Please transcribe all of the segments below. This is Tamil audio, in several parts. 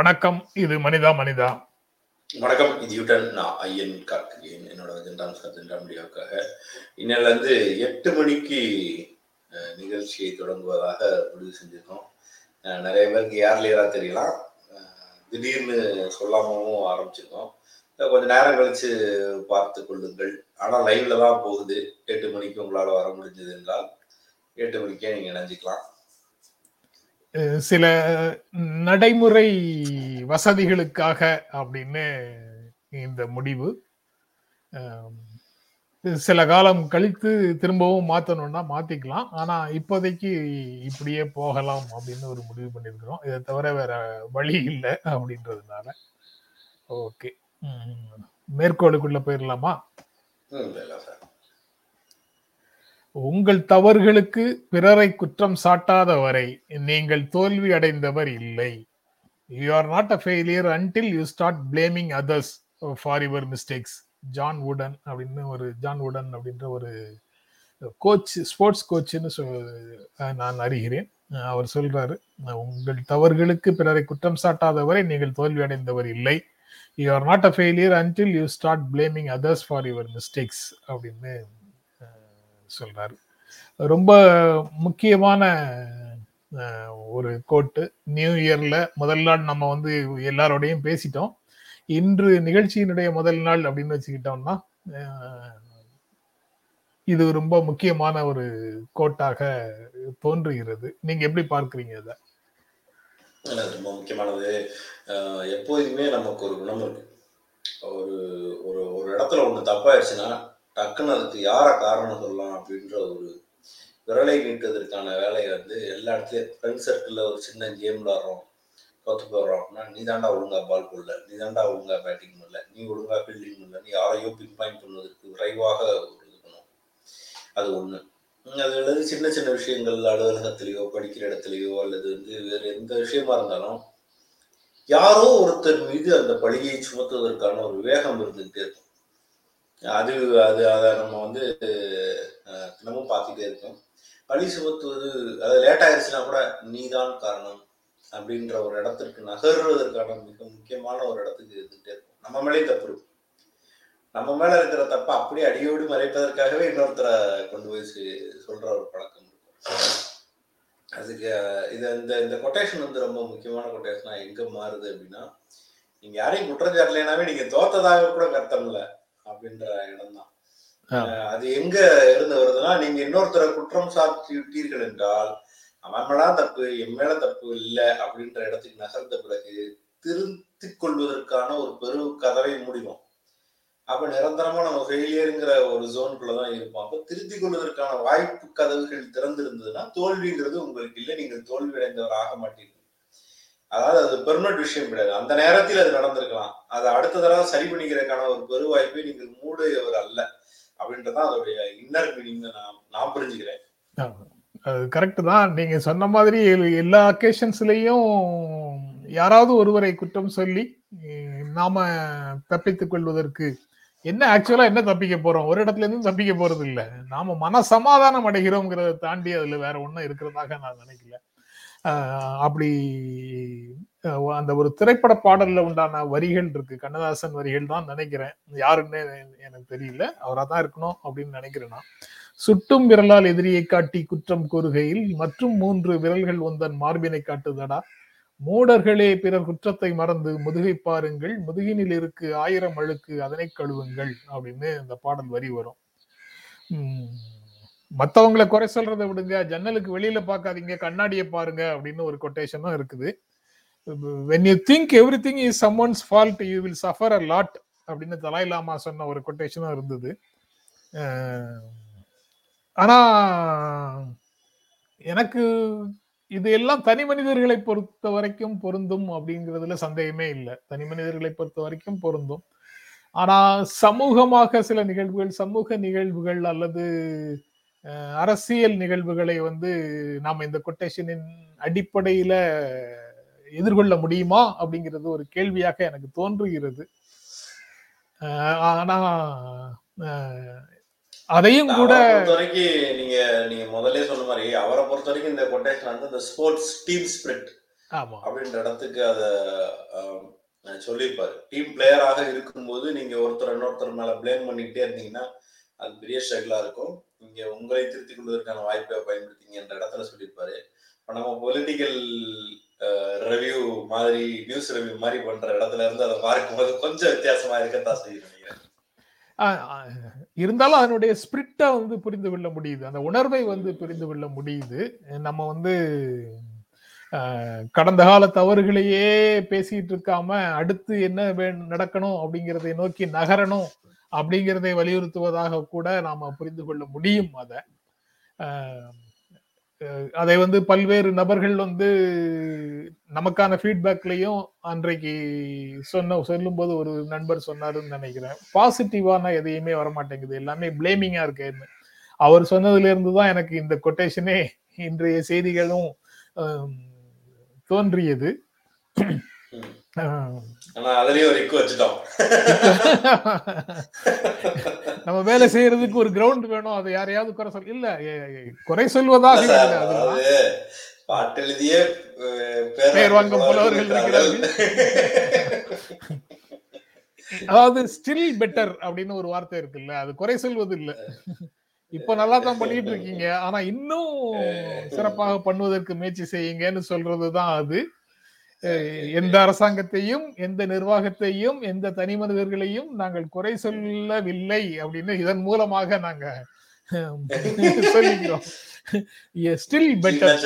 வணக்கம் இது மனிதா மனிதா. வணக்கம் இது நான் ஐயன் கார்த்திகேயன் என்னோட ஜென்டாம் சார் ஜென்டாம் மீடியாவுக்காக இன்னிலேருந்து எட்டு மணிக்கு நிகழ்ச்சியை தொடங்குவதாக முடிவு செஞ்சிருக்கோம். நிறைய பேருக்கு ஏர்லியரா தெரியலாம். திடீர்னு சொல்லாமவும் ஆரம்பிச்சிருக்கோம். கொஞ்ச நேரம் கழிச்சு பார்த்து கொள்ளுங்கள். ஆனால் லைவ்ல தான் போகுது. எட்டு மணிக்கு உங்களால் வர முடிஞ்சது என்றால் எட்டு மணிக்கே நீங்க நினைஞ்சிக்கலாம் சில நடைமுறை வசதிகளுக்காக அப்படின்னு இந்த முடிவு. சில காலம் கழித்து திரும்பவும் மாத்தணும்னா மாத்திக்கலாம். ஆனா இப்போதைக்கு இப்படியே போகலாம் அப்படின்னு ஒரு முடிவு பண்ணியிருக்கிறோம். இதை தவிர வேற வழி இல்லை அப்படின்றதுனால. ஓகே. மேற்கோளுக்குள்ள போயிடலாமா சார். உங்கள் தவறுகளுக்கு பிறரை குற்றம் சாட்டாத வரை நீங்கள் தோல்வி அடைந்தவர் இல்லை. You are not a failure until you start blaming others for your mistakes John உடன் அப்படின்னு ஒரு ஜான் உடன் அப்படின்ற ஒரு கோச் ஸ்போர்ட்ஸ் கோச்னு நான் அறிகிறேன். அவர் சொல்றாரு உங்கள் தவறுகளுக்கு பிறரை குற்றம் சாட்டாத வரை நீங்கள் தோல்வி அடைந்தவர் இல்லை. You are not a failure until you start blaming others for your mistakes அப்படின்னு சொல்றாரு. ரொம்ப முக்கியமான ஒரு கோட்டு. நியூ இயர்ல முதல் நாள் நம்ம வந்து எல்லாரோடையும் பேசிட்டோம். இன்று நிகழ்ச்சியினுடைய முதல் நாள் அப்படின்னு வச்சுக்கிட்டோம்னா இது ரொம்ப முக்கியமான ஒரு கோட்டாக தோன்றுகிறது. நீங்க எப்படி பார்க்கறீங்க அதை ரொம்ப முக்கியமானது. எப்போதுமே நமக்கு ஒரு குணம் இருக்கு. ஒரு ஒரு ஒரு இடத்துல ஒன்று தப்பாயிடுச்சுன்னா டக்குன்னு அதுக்கு யாரை காரணம் சொல்லலாம் அப்படின்ற ஒரு விரலை நீட்டுவதற்கான வேலையை வந்து எல்லா இடத்துலயும் ஃப்ரெண்ட் சர்க்கிளில் ஒரு சின்ன கேம் விளாடுறோம் தோத்து போடுறோம் அப்படின்னா நீ தாண்டா ஒழுங்கா பால் போடல. நீ தாண்டா ஒழுங்கா பேட்டிங் பண்ணல. நீ ஒழுங்கா ஃபீல்டிங் பண்ணல. நீ யாரையோ பின் பாயிண்ட் பண்ணுவதற்கு விரைவாக ஒரு இது பண்ணும். அது ஒன்று அது அல்லது சின்ன சின்ன விஷயங்கள் அலுவலகத்திலேயோ படிக்கிற இடத்துலையோ அல்லது வந்து வேறு எந்த விஷயமா இருந்தாலும் யாரோ ஒருத்தர் மீது அந்த பழியை சுமத்துவதற்கான ஒரு வேகம் இருந்துகிட்டே இருக்கும். அது அது அதை நம்ம வந்து தினமும் பார்த்துட்டே இருக்கோம். பழி சுமத்துவது அது லேட் ஆயிடுச்சுன்னா கூட நீதான் காரணம் அப்படின்ற ஒரு இடத்திற்கு நகர்வதற்கான மிக முக்கியமான ஒரு இடத்துக்கு இருந்துகிட்டே இருக்கும். நம்ம மேலே தப்பு இருக்கும் நம்ம மேல இருக்கிற தப்பை அப்படியே அடியோடு மறைப்பதற்காகவே இன்னொருத்தரை கொண்டு போய் சொல்ற ஒரு பழக்கம் இருக்கும் அதுக்கு இது இந்த இந்த கொட்டேஷன் வந்து ரொம்ப முக்கியமான கொட்டேஷனா எங்க மாறுது அப்படின்னா நீங்க யாரையும் குற்றம் சாட்டலைனாவே நீங்க தோத்ததாக கூட கர்த்தம் இல்லை. அப்படின்ற இடம் தான். அது எங்க இருந்து வருதுன்னா நீங்க இன்னொருத்தரை குற்றம் சாட்டி விட்டீர்கள் என்றால் அவன் மேல தப்பு என் மேல தப்பு இல்லை அப்படின்ற இடத்துக்கு நகர்ந்த பிறகு திருத்திக் கொள்வதற்கான ஒரு பெரு கதவை மூடிடும். அப்ப நிரந்தரமா நம்ம ஃபெயிலியருங்கிற ஒரு ஜோனுக்குள்ள தான் இருப்போம். அப்ப திருத்திக் கொள்வதற்கான வாய்ப்பு கதவுகள் திறந்திருந்ததுன்னா தோல்விங்கிறது உங்களுக்கு இல்லை. நீங்கள் தோல்வி அடைந்தவர் ஆக மாட்டீர்கள். அதாவது அது பெர்மனன்ட் விஷயம் கிடையாது. அந்த நேரத்தில் அது நடந்திருக்கலாம். அதை அடுத்த தடவை சரி பண்ணிக்கிறதுக்கான ஒரு பெருவாய்ப்பை நீங்கள் மூடையவர் அல்ல அப்படின்றதான் அதோடைய இன்னர் மீனிங் நான் நான் புரிஞ்சுக்கிறேன். அது கரெக்ட் தான். நீங்க சொன்ன மாதிரி எல்- எல்லா அக்கேஷன்ஸ்லயும் யாராவது ஒருவரை குற்றம் சொல்லி நாம தப்பித்துக் கொள்வதற்கு என்ன ஆக்சுவலா என்ன தப்பிக்க போறோம்? ஒரு இடத்துல இருந்து தப்பிக்க போறது இல்ல நாம மன சமாதானம் அடைகிறோங்கிறத தாண்டி அதுல வேற ஒண்ணும் இருக்கிறதாக நான் நினைக்கல. அப்படி அந்த ஒரு திரைப்பட பாடல்ல உண்டான வரிகள் இருக்கு. கண்ணதாசன் வரிகள் தான் நினைக்கிறேன். யாருன்னு எனக்கு தெரியல. அவரா தான் இருக்கணும் அப்படின்னு நினைக்கிறேன் நான். சுட்டும் விரலால் எதிரியை காட்டி குற்றம் கூறுகையில் மற்றும் மூன்று விரல்கள் உந்தன் மார்பினை காட்டுதடா. மூடர்களே பிறர் குற்றத்தை மறந்து முதுகை பாருங்கள். முதுகினில் இருக்கு ஆயிரம் அழுக்கு அதனை கழுவுங்கள் அப்படின்னு இந்த பாடல் வரி வரும். உம் மத்தவங்களை குறை சொல்றதை விடுங்க ஜன்னலுக்கு வெளியில பார்க்காதீங்க கண்ணாடியை பாருங்க அப்படின்னு ஒரு கொட்டேஷனும் இருக்குது. When you think everything is someone's fault you will suffer a lot அப்படின்னு தலாய் லாமா சொன்ன ஒரு கொட்டேஷனும் இருந்தது. ஆனா எனக்கு இது எல்லாம் தனி மனிதர்களை பொறுத்த வரைக்கும் பொருந்தும் அப்படிங்கிறதுல சந்தேகமே இல்லை. தனி மனிதர்களை பொறுத்த வரைக்கும் பொருந்தும். ஆனா சமூகமாக சில நிகழ்வுகள் சமூக நிகழ்வுகள் அல்லது அரசியல் நிகழ்வுகளை வந்து நாம இந்த கொட்டேஷனின் அடிப்படையில எதிர்கொள்ள முடியுமா அப்படிங்கிறது ஒரு கேள்வியாக எனக்கு தோன்றுகிறது. ஆனா அதையும் கூட பொறுத்த வரைக்கும் நீங்க நீங்க முதல்ல சொன்ன மாதிரி அவரை பொறுத்த வரைக்கும் இந்த கொட்டேஷன் வந்து இந்த ஸ்போர்ட்ஸ் டீம் ஸ்பிரிட் ஆமா. அப்படின்ற இடத்துக்கு அதை சொல்லியிருப்பாரு. டீம் பிளேயராக இருக்கும்போது நீங்க ஒருத்தர் இன்னொருத்தர் மேல ப்ளேம் பண்ணிக்கிட்டே இருந்தீங்கன்னா அது பெரிய ஸ்ட்ரகிளா இருக்கும். நீங்க உங்களை திருத்திக் கொள்வதற்கான வாய்ப்பை பயன்படுத்திங்க என்ற இடத்துல சொல்லியிருப்பாரு. இப்போ நம்ம பொலிட்டிக்கல் ரிவ்யூ மாதிரி நியூஸ் ரிவ்யூ மாதிரி பண்ற இடத்துல இருந்து அதை பார்க்கும்போது கொஞ்சம் வித்தியாசமா இருக்கத்தான் செய்யும் இருந்தாலும் அதனுடைய ஸ்பிரிட்டை வந்து புரிந்து கொள்ள முடியுது. அந்த உணர்வை வந்து புரிந்து கொள்ள முடியுது. நம்ம வந்து ஆஹ் கடந்த கால தவறுகளையே பேசிட்டு இருக்காம அடுத்து என்ன நடக்கணும் அப்படிங்கறதை நோக்கி நகரணும். அப்படிங்கிறதை வலியுறுத்துவதாக கூட நாம புரிந்து கொள்ள முடியும் அதை. அதை வந்து பல்வேறு நபர்கள் வந்து நமக்கான ஃபீட்பேக்லையும் அன்றைக்கு சொன்ன சொல்லும்போது ஒரு நண்பர் சொன்னாருன்னு நினைக்கிறேன். பாசிட்டிவான எதையுமே வரமாட்டேங்குது. எல்லாமே பிளேமிங்கா இருக்குன்னு அவர் சொன்னதுல இருந்து தான் எனக்கு இந்த கொட்டேஷனே இன்றைய செய்திகளும் தோன்றியது. ஆனா அதுலயும் ஒரு வச்சுட்டோம். நம்ம வேலை செய்யறதுக்கு ஒரு கிரவுண்ட் வேணும். அதை யாரையாவது குறை சொல் இல்ல குறை சொல்வதாக இல்ல சார், இல்லை அதெல்லாம். அதாவது பாட்டு எழுதிய அஹ், பேர் வாங்கும் புலவர்கள் இருக்கிறார்கள். அதாவது ஸ்டில் பெட்டர் அப்படின்னு ஒரு வார்த்தை இருக்குல்ல அது குறை சொல்வது இல்ல இப்ப நல்லா தான் பண்ணிட்டு இருக்கீங்க. ஆனா இன்னும் சிறப்பாக பண்ணுவதற்கு முயற்சி செய்யுங்கன்னு சொல்றதுதான் அது. எந்த அரசாங்கத்தையும் எந்த நிர்வாகத்தையும் எந்த தனி மனிதர்களையும் நாங்கள் குறை சொல்லவில்லை அப்படின்னு இதன் மூலமாக நாங்க சொல்லிக்கிறோம். Still better.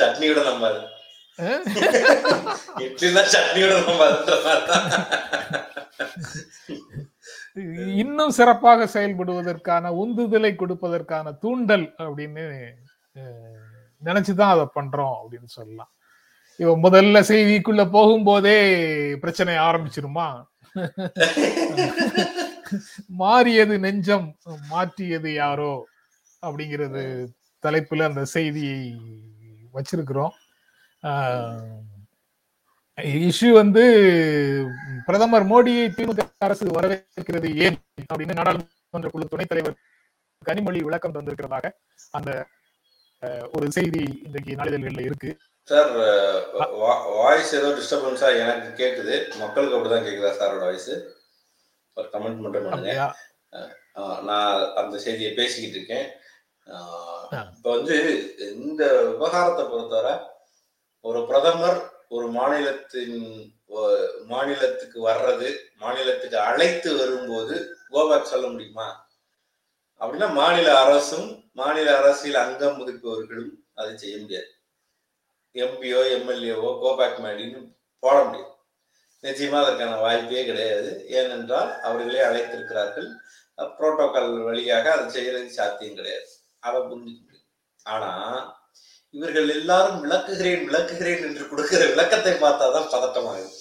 இன்னும் சிறப்பாக செயல்படுவதற்கான உந்துதலை கொடுப்பதற்கான தூண்டல் அப்படின்னு நினைச்சுதான் அதை பண்றோம் அப்படின்னு சொல்லலாம். இவன் முதல்ல செய்திக்குள்ள போகும்போதே பிரச்சனை ஆரம்பிச்சிருமா? மாறியது நெஞ்சம் மாற்றியது யாரோ அப்படிங்கிறது தலைப்புல அந்த செய்தியை வச்சிருக்கிறோம். இஷ்யூ வந்து பிரதமர் மோடியை திமுக அரசு வரவேற்கிறது ஏன் அப்படின்னு நாடாளுமன்ற குழு துணைத் தலைவர் கனிமொழி விளக்கம் தந்திருக்கிறதாக அந்த ஒரு செய்தி இன்றைக்கு நாளிதழ்கள்ல இருக்கு. சார் வாய்ஸ் ஏதோ டிஸ்டர்பன்ஸா எனக்கு கேக்குது. மக்களுக்கு அப்படிதான் கேக்குதா சாரோட வாய்ஸ்? ஒரு கமெண்ட் மட்டும் பண்ணுங்க. நான் அந்த செய்தியை பேசிக்கிட்டு இருக்கேன். இப்ப வந்து இந்த விவகாரத்தை பொறுத்தவரை ஒரு பிரதமர் ஒரு மாநிலத்தின் மாநிலத்துக்கு வர்றது மாநிலத்துக்கு அழைத்து வரும்போது கோபேக் சொல்ல முடியுமா? அப்படின்னா மாநில அரசும் மாநில அரசியல் அங்கம் வகிப்பவர்களும் அதை செய்ய முடியாது. எம்பியோ எம்எல்ஏவோ கோபேக் மேடின்னு போட முடியும். நிச்சயமா அதற்கான வாய்ப்பே கிடையாது. ஏனென்றால் அவர்களே அழைத்திருக்கிறார்கள். புரோட்டோகால் வழியாக அதை செய்யறது சாத்தியம் கிடையாது. அதை புரிஞ்சுக்க முடியும். ஆனா இவர்கள் எல்லாரும் விளக்குகிறேன் விளக்குகிறேன் என்று கொடுக்கிற விளக்கத்தை பார்த்தாதான் பதட்டமாகுது.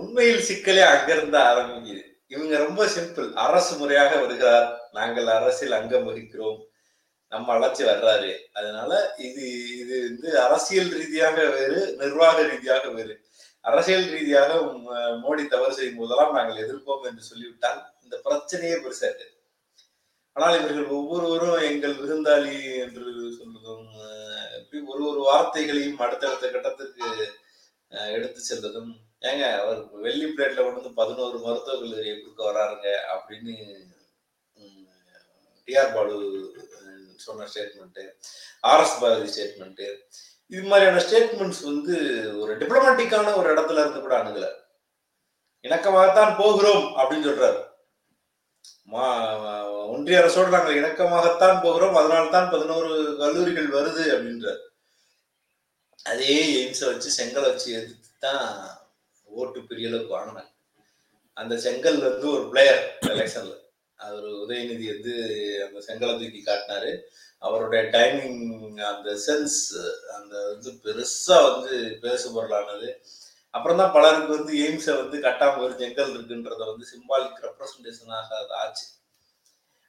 உண்மையில் சிக்கலே அங்கிருந்து ஆரம்பிக்குது. இவங்க ரொம்ப சிம்பிள் அரசு முறையாக வருகிறார். நாங்கள் அரசில் அங்கம் வகிக்கிறோம். நம்ம அழைச்சி வர்றாரு. அதனால இது இது வந்து அரசியல் ரீதியாக வேறு நிர்வாக ரீதியாக வேறு. அரசியல் ரீதியாக மோடி தவறு செய்யும் போதெல்லாம் நாங்கள் எதிர்ப்போம் என்று சொல்லிவிட்டால் இந்த பிரச்சனையே பெருசாது ஆனால் இவர்கள் ஒவ்வொருவரும் எங்கள் விருந்தாளி என்று சொல்வதும் ஒரு ஒரு வார்த்தைகளையும் அடுத்தடுத்த கட்டத்திற்கு எடுத்து செல்வதும் ஏங்க அவர் வெள்ளி பிளேட்ல கொண்டு வந்து பதினோரு மருத்துவ கல்லூரியை கொடுக்க வராருங்க அப்படின்னு டிஆர் பாலு சொன்ன ஸ்டேட்மெண்ட்டு ஆர்எஸ் பாரதி ஸ்டேட்மெண்ட்டு இது மாதிரியான ஸ்டேட்மெண்ட்ஸ் வந்து ஒரு டிப்ளமேட்டிக்கான ஒரு இடத்துல இருந்து கூட அணுகல. இணக்கமாகத்தான் போகிறோம் அப்படின்னு சொல்றாரு. மா- ஒன்றிய அரசோடு நாங்கள் இணக்கமாகத்தான் போகிறோம் அதனால்தான் பதினோரு கல்லூரிகள் வருது அப்படின்றார். அதே எய்ம்ஸை வச்சு செங்கலை வச்சு எதிர்த்து தான் ஓட்டு பெரிய அளவுக்கு வாங்கினாங்க அந்த செங்கல் வந்து ஒரு பிளேயர் எலெக்ஷன்ல அவர் உதயநிதி வந்து அந்த செங்கலை தூக்கி காட்டினாரு. அவருடைய டைமிங் அந்த சென்ஸ் அந்த வந்து பெருசா வந்து பேசு பொருளானது. அப்புறம் தான் பலருக்கு வந்து எய்ம்ஸை வந்து கட்டாம ஒரு செங்கல் இருக்குன்றத வந்து சிம்பாலிக் ரெப்ரசன்டேஷனாக அது ஆச்சு.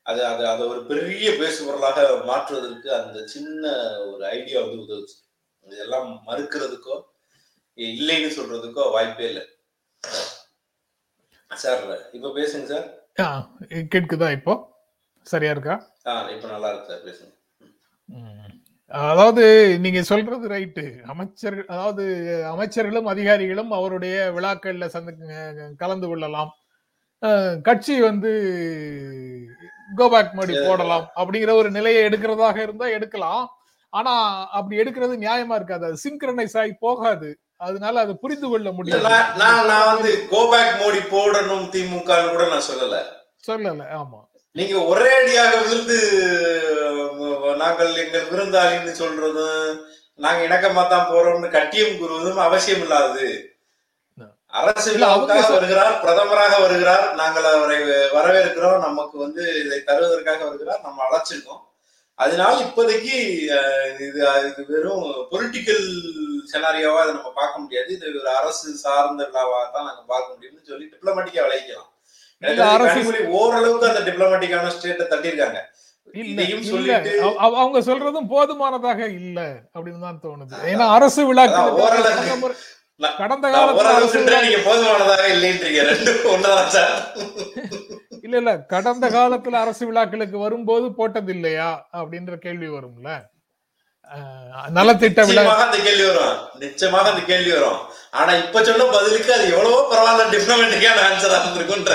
அது அது அதை ஒரு பெரிய பேசு பொருளாக மாற்றுவதற்கு அந்த சின்ன ஒரு ஐடியா வந்து உதவுச்சு. இதெல்லாம் மறுக்கிறதுக்கோ இல்லைன்னு சொல்றதுக்கோ வாய்ப்பே இல்லை. சார் இப்ப பேசுங்க சார். கேட்குதா இப்போ? சரியா இருக்கா? ஆ இப்ப நல்லா இருக்கு சார் பேசுங்க. அதாவது நீங்க சொல்றது ரைட்டு. அமைச்சர்கள் அதாவது அமைச்சர்களும் அதிகாரிகளும் அவருடைய விழாக்கள்ல சந்த கலந்து கொள்ளலாம். கட்சி வந்து கோபேக் மோடி போடலாம் அப்படிங்கிற ஒரு நிலையை எடுக்கிறதாக இருந்தா எடுக்கலாம். ஆனா அப்படி எடுக்கிறது நியாயமா இருக்காது. அது சிங்க்ரனைஸ் ஆகி போகாது. அதனால அதை புரிந்து கொள்ள முடியாது. நான் நான் வந்து கோபேக் மோடி போடணும் திமுக கூட நான் சொல்லல. சொல்லல ஆமா. நீங்க ஒரே அடியாக விழுந்து நாங்கள் எங்கள் விருந்தாளின்னு சொல்றதும் நாங்க இணக்கமா தான் போறோம்னு கட்டியம் கூறுவதும் அவசியம் இல்லாதது. அரசு வருகிறார் பிரதமராக வருகிறார் நாங்கள் அவரை வரவேற்கிறோம் நமக்கு வந்து இதை தருவதற்காக வருகிறார் நம்ம அழைச்சிருக்கோம். அதனால இப்போதைக்கு இது இது வெறும் பொலிட்டிக்கல் செனாரியோவா அதை நம்ம பார்க்க முடியாது. இது ஒரு அரசு சார்ந்த விழாவா தான் நாங்க பார்க்க முடியும்னு சொல்லி டிப்ளமேட்டிக்கா விளைவிக்கலாம் ஓரளவுக்கு அந்த டிப்ளமேட்டிக்கான ஸ்டேட்டை அவ- அவங்க சொல்றதும் போதுமானதாக இல்ல அப்படின்னு தான் தோணுது. ஏன்னா அரசு விழாக்கள் கடந்த காலத்துல போதுமானதாக இல்லைன்றீங்க. ரெண்டும் ஒண்ணுதான் சார். இல்ல இல்ல. கடந்த காலத்துல அரசு விழாக்களுக்கு வரும்போது போட்டது இல்லையா அப்படின்ற கேள்வி வரும்ல. நலத்திட்ட விழா அந்த கேள்வி வரும். நிச்சயமாக அந்த கேள்வி வரும். ஆனா இப்ப சொன்ன பதிலுக்கு அது எவ்வளவோ பரவாயில்ல டிப்ளமேட்டிக்கான ஆன்சரா இருந்திருக்குன்ற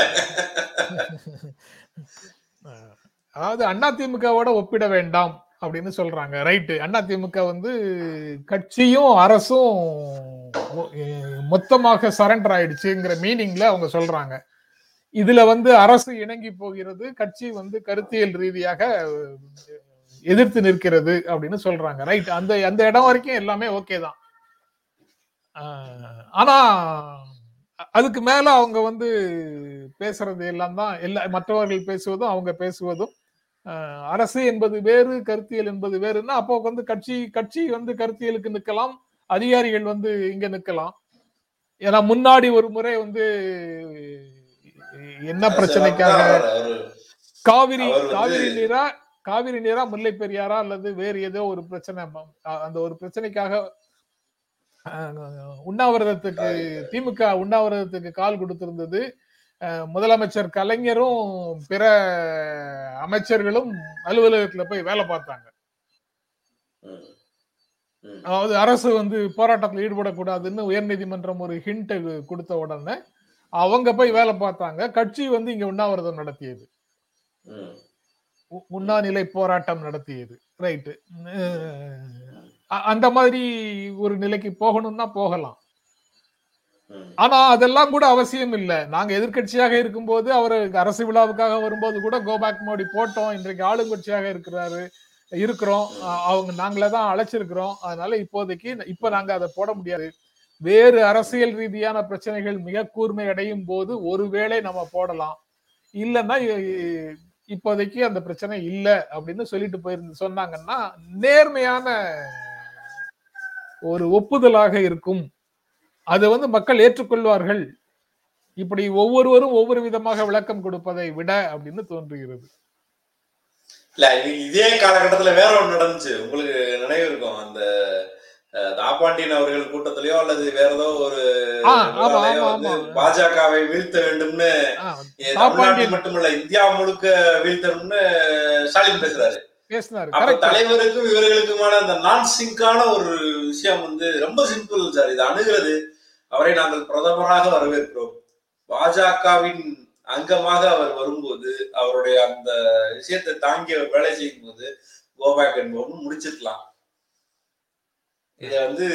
அதாவது அதிமுகவோட ஒப்பிட வேண்டாம் அப்படின்னு சொல்றாங்க. ரைட்டு அதிமுக வந்து கட்சியும் அரசும் மொத்தமாக சரண்டர் ஆயிடுச்சுங்கிற மீனிங்ல அவங்க சொல்றாங்க. இதுல வந்து அரசு இணங்கி போகிறது கட்சி வந்து கருத்தியல் ரீதியாக எதிர்த்து நிற்கிறது அப்படின்னு சொல்றாங்க. ரைட் அந்த அந்த இடம் வரைக்கும் எல்லாமே ஓகே தான். ஆனா அதுக்கு மேல அவங்க வந்து பேசுறது எல்லாம் தான் எல்லா மற்றவர்கள் பேசுவதும் அவங்க பேசுவதும் அரசு என்பது வேறு கருத்தியல் என்பது வேறுன்னா அப்போ வந்து கட்சி கட்சி வந்து கருத்தியலுக்கு நிற்கலாம் அதிகாரிகள் வந்து இங்க நிற்கலாம். ஏன்னா முன்னாடி ஒரு முறை வந்து என்ன பிரச்சனைக்காக? காவிரி காவிரி நீரா காவிரி நீரா முல்லை பெரியாரா அல்லது வேறு ஏதோ ஒரு பிரச்சனை அந்த ஒரு பிரச்சனைக்காக உண்ணாவிரதத்துக்கு திமுக உண்ணாவிரதத்துக்கு கால் கொடுத்திருந்தது. முதலமைச்சர் கலைஞரும் பிற அமைச்சர்களும் அலுவலகத்துல போய் வேலை பார்த்தாங்க. அதாவது அரசு வந்து போராட்டத்தில் ஈடுபடக்கூடாதுன்னு உயர்நீதிமன்றம் ஒரு ஹிண்ட் கொடுத்த உடனே அவங்க போய் வேலை பார்த்தாங்க. கட்சி வந்து இங்க உண்ணாவிரதம் நடத்தியது. உண்ணாநிலை போராட்டம் நடத்தியது. ரைட்டு. அந்த மாதிரி ஒரு நிலைக்கு போகணும்னா போகலாம். ஆனா அதெல்லாம் கூட அவசியம் இல்ல. நாங்க எதிர்க்கட்சியாக இருக்கும்போது அவர் அரசு விழாவுக்காக வரும்போது கூட கோபேக் மோடி போட்டோம். இன்றைக்கு ஆளுங்கட்சியாக இருக்கிறாரு இருக்கிறோம். அவங்க நாங்களே தான் அழைச்சிருக்கிறோம். அதனால இப்போதைக்கு இப்ப நாங்க அதை போட முடியாது. வேறு அரசியல் ரீதியான பிரச்சனைகள் மிக கூர்மை அடையும் போது ஒருவேளை நம்ம போடலாம். இல்லைன்னா இப்போதைக்கு அந்த பிரச்சனை இல்லை அப்படின்னு சொல்லிட்டு போயிருந்து சொன்னாங்கன்னா நேர்மையான ஒரு ஒப்புதலாக இருக்கும். அதை வந்து மக்கள் ஏற்றுக்கொள்வார்கள். இப்படி ஒவ்வொருவரும் ஒவ்வொரு விதமாக விளக்கம் கொடுப்பதை விட அப்படின்னு தோன்றுகிறது. இல்ல இதே காலகட்டத்துல வேற ஒன்று நடந்துச்சு. உங்களுக்கு நினைவு இருக்கும் அந்த அஹ், தாப்பாண்டியன் அவர்கள் கூட்டத்திலயோ அல்லது வேற ஏதோ ஒரு. பாஜகவை வீழ்த்த வேண்டும்னு தமிழ்நாட்டில் மட்டுமல்ல இந்தியா முழுக்க வீழ்த்தணும்னு ஸ்டாலின் பேசுறாரு. தலைவருக்கும் இவர்களுக்குமான அந்த நான் சிங்கான ஒரு விஷயம் வந்து ரொம்ப சிம்பிள் சார். இது அணுகிறது. அவரை நாங்கள் பிரதமராக வரவேற்கிறோம். பாஜகவின் அங்கமாக அவர் வரும்போது அவருடைய அந்த விஷயத்தை தாங்கி வேலை செய்யும் போது கோபேக் என்பவன் முடிச்சிருக்கலாம். இதை வந்து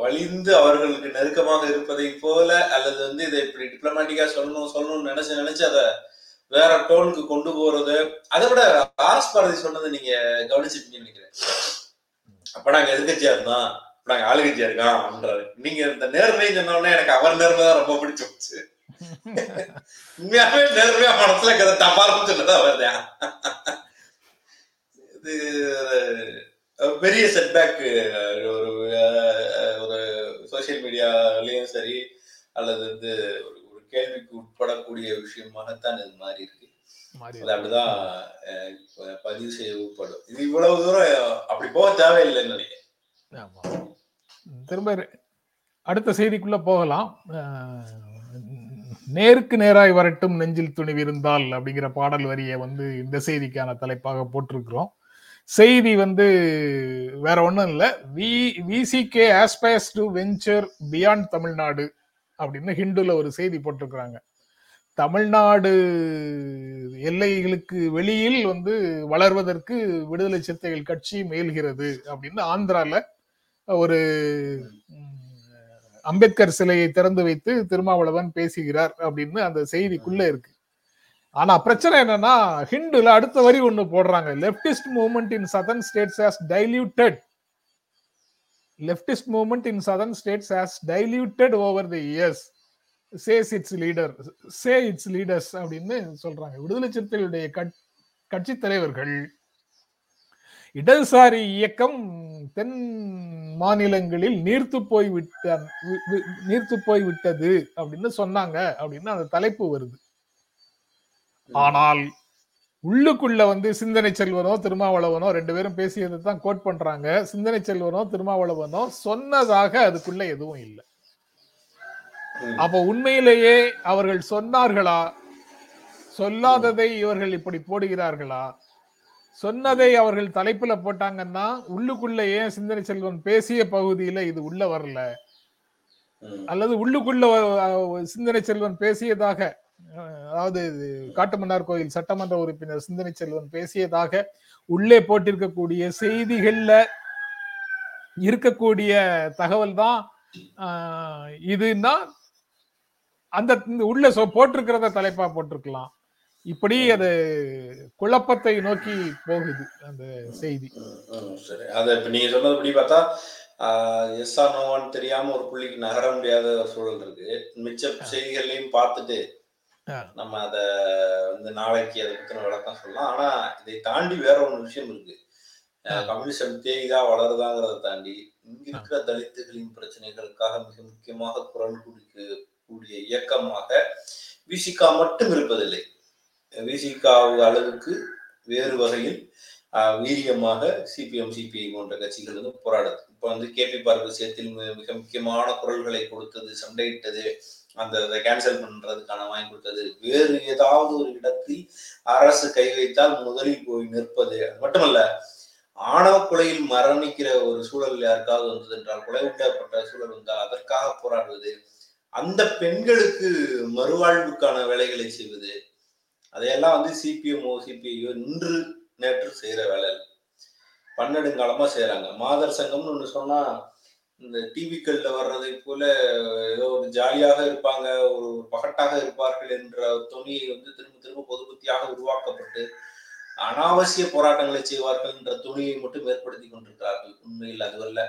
வலிந்து அவர்களுக்கு நெருக்கமாக இருப்பதை போல அல்லது வந்து இதை இப்படி டிப்ளமேட்டிக்கா சொல்லணும் சொல்லணும்னு நினைச்சு நினைச்சு அதை வேற டோனுக்கு கொண்டு போறது அதை விட ஆர்எஸ் பாரதி சொன்னதை நீங்க கவனிச்சிருப்பீங்கன்னு நினைக்கிறேன். அப்ப நாங்க எதிர்கட்சியா இருந்தோம் இப்ப நாங்க ஆளுங்கட்சியா இருக்கோம் அப்படின்றாரு. நீங்க இந்த நேர்மைன்னு சொன்ன உடனே எனக்கு அவர் நேர்மை தான் ரொம்ப பிடிச்சு போச்சு உண்மையாவே நேர்மையா மனசுல கதை தப்பாலும் சொன்னதா வருதா இது பெரிய செட்பேக் ஒரு ஒரு சோசியல் மீடியாலயும் சரி அல்லது வந்து ஒரு ஒரு கேள்விக்கு உட்படக்கூடிய விஷயமாகத்தான் இது மாறி இருக்கு. அது அப்படிதான் பதிவு செய்யப்படும். இது இவ்வளவு தூரம் அப்படி போக தேவையில்லைன்னு நினைக்கிறேன். திரும்ப அடுத்த செய்திக்குள்ள போகலாம். நேருக்கு நேராய் வரட்டும் நெஞ்சில் துணிவிருந்தால் அப்படிங்கிற பாடல் வரியை வந்து இந்த செய்திக்கான தலைப்பாக போட்டிருக்கிறோம். செய்தி வந்து வேற ஒன்றும் இல்லை. V VCK aspires to venture beyond Tamil அப்படின்னு ஹிண்டுல ஒரு செய்தி போட்டிருக்கிறாங்க. தமிழ்நாடு எல்லைகளுக்கு வெளியில் வந்து வளர்வதற்கு விடுதலை சிறுத்தைகள் கட்சி முயல்கிறது அப்படின்னு ஆந்திரால ஒரு அம்பேத்கர் சிலையை திறந்து வைத்து திருமாவளவன் பேசுகிறார் அப்படின்னு அந்த செய்திக்குள்ள இருக்கு. ஆனா பிரச்சனை என்னன்னா ஹிண்டுல அடுத்த வரி ஒண்ணு போடுறாங்க. Leftist movement in southern states has diluted leftist movement in southern states has diluted over the years says its leader say its leaders அப்படின்னு சொல்றாங்க. விடுதலை சிறுத்தைகளுடைய கட்- கட்சி தலைவர்கள். இடதுசாரி இயக்கம் தென் மாநிலங்களில் நீர்த்து போய் விட்ட நீர்த்து போய் விட்டது அப்படின்னு சொன்னாங்க அப்படின்னு அந்த தலைப்பு வருது. ஆனால் உள்ளுக்குள்ள வந்து சிந்தனை செல்வனோ திருமாவளவனோ ரெண்டு பேரும் பேசியதை தான் கோட் பண்றாங்க. சிந்தனை செல்வனோ திருமாவளவனோ சொன்னதாக அதுக்குள்ள எதுவும் இல்லை. அப்ப உண்மையிலேயே அவர்கள் சொன்னார்களா? சொல்லாததை இவர்கள் இப்படி போடுகிறார்களா? சொன்னதை அவர்கள் தலைப்புல போட்டாங்கன்னா உள்ளுக்குள்ள ஏன் சிந்தனை செல்வன் பேசிய பகுதியில இது உள்ள வரல. அல்லது உள்ளுக்குள்ள சிந்தனை செல்வன் பேசியதாக அதாவது இது காட்டுமன்னார் கோயில் சட்டமன்ற உறுப்பினர் சிந்தனை செல்வன் பேசியதாக உள்ளே போட்டிருக்கக்கூடிய செய்திகள்ல இருக்கக்கூடிய தகவல் தான் இதுன்னா அந்த உள்ள போட்டிருக்கிறத தலைப்பா போட்டிருக்கலாம். இப்படி அது குழப்பத்தை நோக்கி போகுது அந்த செய்தி. சரி. அதை இப்ப நீங்க சொன்னதுபடி பார்த்தா எஸ் ஆர் நோவான்னு தெரியாம ஒரு புள்ளிக்கு நகர முடியாத சூழல் இருக்கு. மிச்ச செய்திகளையும் பார்த்துட்டு. நம்ம அத வந்து நாளைக்கு அதை பத்தின விளக்கம் சொல்லலாம். ஆனா இதை தாண்டி வேற ஒரு விஷயம் இருக்கு. கம்யூனிசம் தேய்தா வளருதாங்கிறத தாண்டி இங்க இருக்கிற தலித்துகளின் பிரச்சனைகளுக்காக மிக முக்கியமாக குரல் கொடுக்க கூடிய இயக்கமாக விசிகா மட்டும் இருப்பதில்லை. விசிகா அளவுக்கு வேறு வகையில் வீரியமாக சிபிஎம் சிபிஐ போன்ற கட்சிகள் வந்து போராடுது. இப்போ வந்து கேபி பார்க் விஷயத்தில் மி- மிக முக்கியமான குரல்களை கொடுத்தது சண்டையிட்டது அந்த இதை கேன்சல் பண்றதுக்கான வாங்கி கொடுத்தது. வேறு ஏதாவது ஒரு இடத்தில் அரசு கை வைத்தால் முதலில் போய் நிற்பது. அது மட்டுமல்ல ஆணவ கொலையில் மரணிக்கிற ஒரு சூழல் யாருக்காவது வந்தது என்றால் கொலை உண்டப்பட்ட சூழல் வந்தால் அதற்காக போராடுவது. அந்த பெண்களுக்கு மறுவாழ்வுக்கான வேலைகளை செய்வது. அதையெல்லாம் வந்து சிபிஎம்ஓ சிபிஐயோ இன்று நேற்று செய்யற வேலை. பன்னெடுங்காலமா செய்யறாங்க மாதர் சங்கம்னு ஒண்ணு சொன்னா இந்த டிவிக்கள்ல வர்றதை போல ஏதோ ஒரு ஜாலியாக இருப்பாங்க ஒரு பகட்டாக இருப்பார்கள் என்ற துணியை வந்து திரும்ப திரும்ப பொதுபுத்தியாக உருவாக்கப்பட்டு அனாவசிய போராட்டங்களை செய்வார்கள் என்ற துணியை மட்டும் ஏற்படுத்தி கொண்டிருக்கிறார்கள். உண்மையில் அதுவல்ல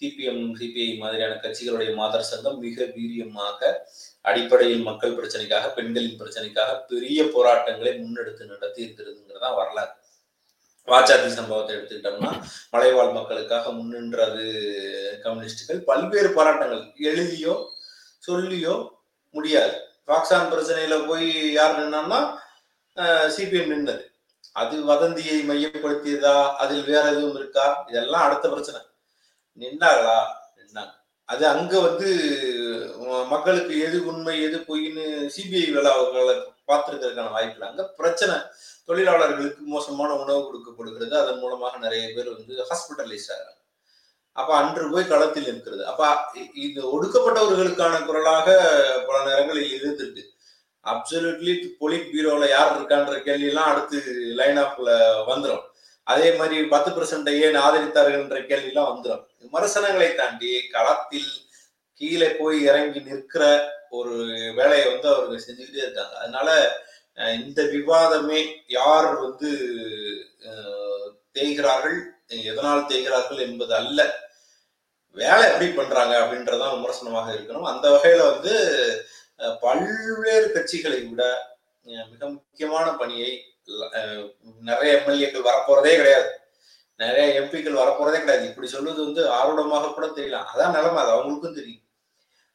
சிபிஎம் சிபிஐ மாதிரியான கட்சிகளுடைய மாதர் சங்கம் மிக வீரியமாக அடிப்படையில் மக்கள் பிரச்சனைக்காக பெண்களின் பிரச்சனைக்காக பெரிய போராட்டங்களை முன்னெடுத்து நடத்தி இருக்கிறதுங்கிறதா வரலாறு. வாச்சாத்தி சம்பவத்தை எடுத்துக்கிட்டோம்னா மலைவாழ் மக்களுக்காக முன்னின்றது கம்யூனிஸ்டுகள். பல்வேறு போராட்டங்கள். எழுதியோ சொல்லியோ முடியாது. பாக்சான் பிரச்சனையில போய் யார் நின்னான்னா சிபிஎம் நின்னது. அது வதந்தியை மையப்படுத்தியதா? அதில் வேற எதுவும் இருக்கா? இதெல்லாம் அடுத்த பிரச்சனை. நின்னாங்களா நின்னாங்க. அது அங்க வந்து மக்களுக்கு எது உண்மை எது பொய்ன்னு சிபிஐ வேலை அவர்களை பார்த்துருக்கிறதுக்கான வாய்ப்பு இல்லை அங்க பிரச்சனை. தொழிலாளர்களுக்கு மோசமான உணவு கொடுக்கப்படுகிறது. அதன் மூலமாக நிறைய பேர் வந்து ஹாஸ்பிட்டலைஸ் ஆகிறாங்க. அப்ப அன்று போய் களத்தில் இருக்கிறது அப்ப இது ஒடுக்கப்பட்டவர்களுக்கான குரலாக பல நேரங்களில் இருந்திருக்கு. அப்சல்யூட்லி பொலிட் பீரோல யார் இருக்கான்ற கேள்வி எல்லாம் அடுத்து லைன் ஆஃப்ல வந்துடும் அதே மாதிரி பத்து பெர்சென்ட் ஏன் ஆதரித்தார்கள்ன்ற கேள்வி எல்லாம் வந்துடும் விமர்சனங்களை தாண்டி களத்தில் கீழே போய் இறங்கி நிற்கிற ஒரு வேலையை வந்து அவர்கள் செஞ்சுக்கிட்டே இருக்காங்க. அதனால இந்த விவாதமே யார் வந்து தேய்கிறார்கள் எதனால் தேய்கிறார்கள் என்பது அல்ல. வேலை எப்படி பண்றாங்க அப்படின்றதான் விமர்சனமாக இருக்கணும். அந்த வகையில வந்து பல்வேறு கட்சிகளை விட மிக முக்கியமான பணியை நிறைய எம்எல்ஏக்கள் வரப்போறதே கிடையாது. நிறைய எம்பிக்கள் வரப்போறதே கிடையாது. இப்படி சொல்வது வந்து ஆர்வமாக கூட தெரியலாம். அதான் நிலைமை. அது அவங்களுக்கும் தெரியும்.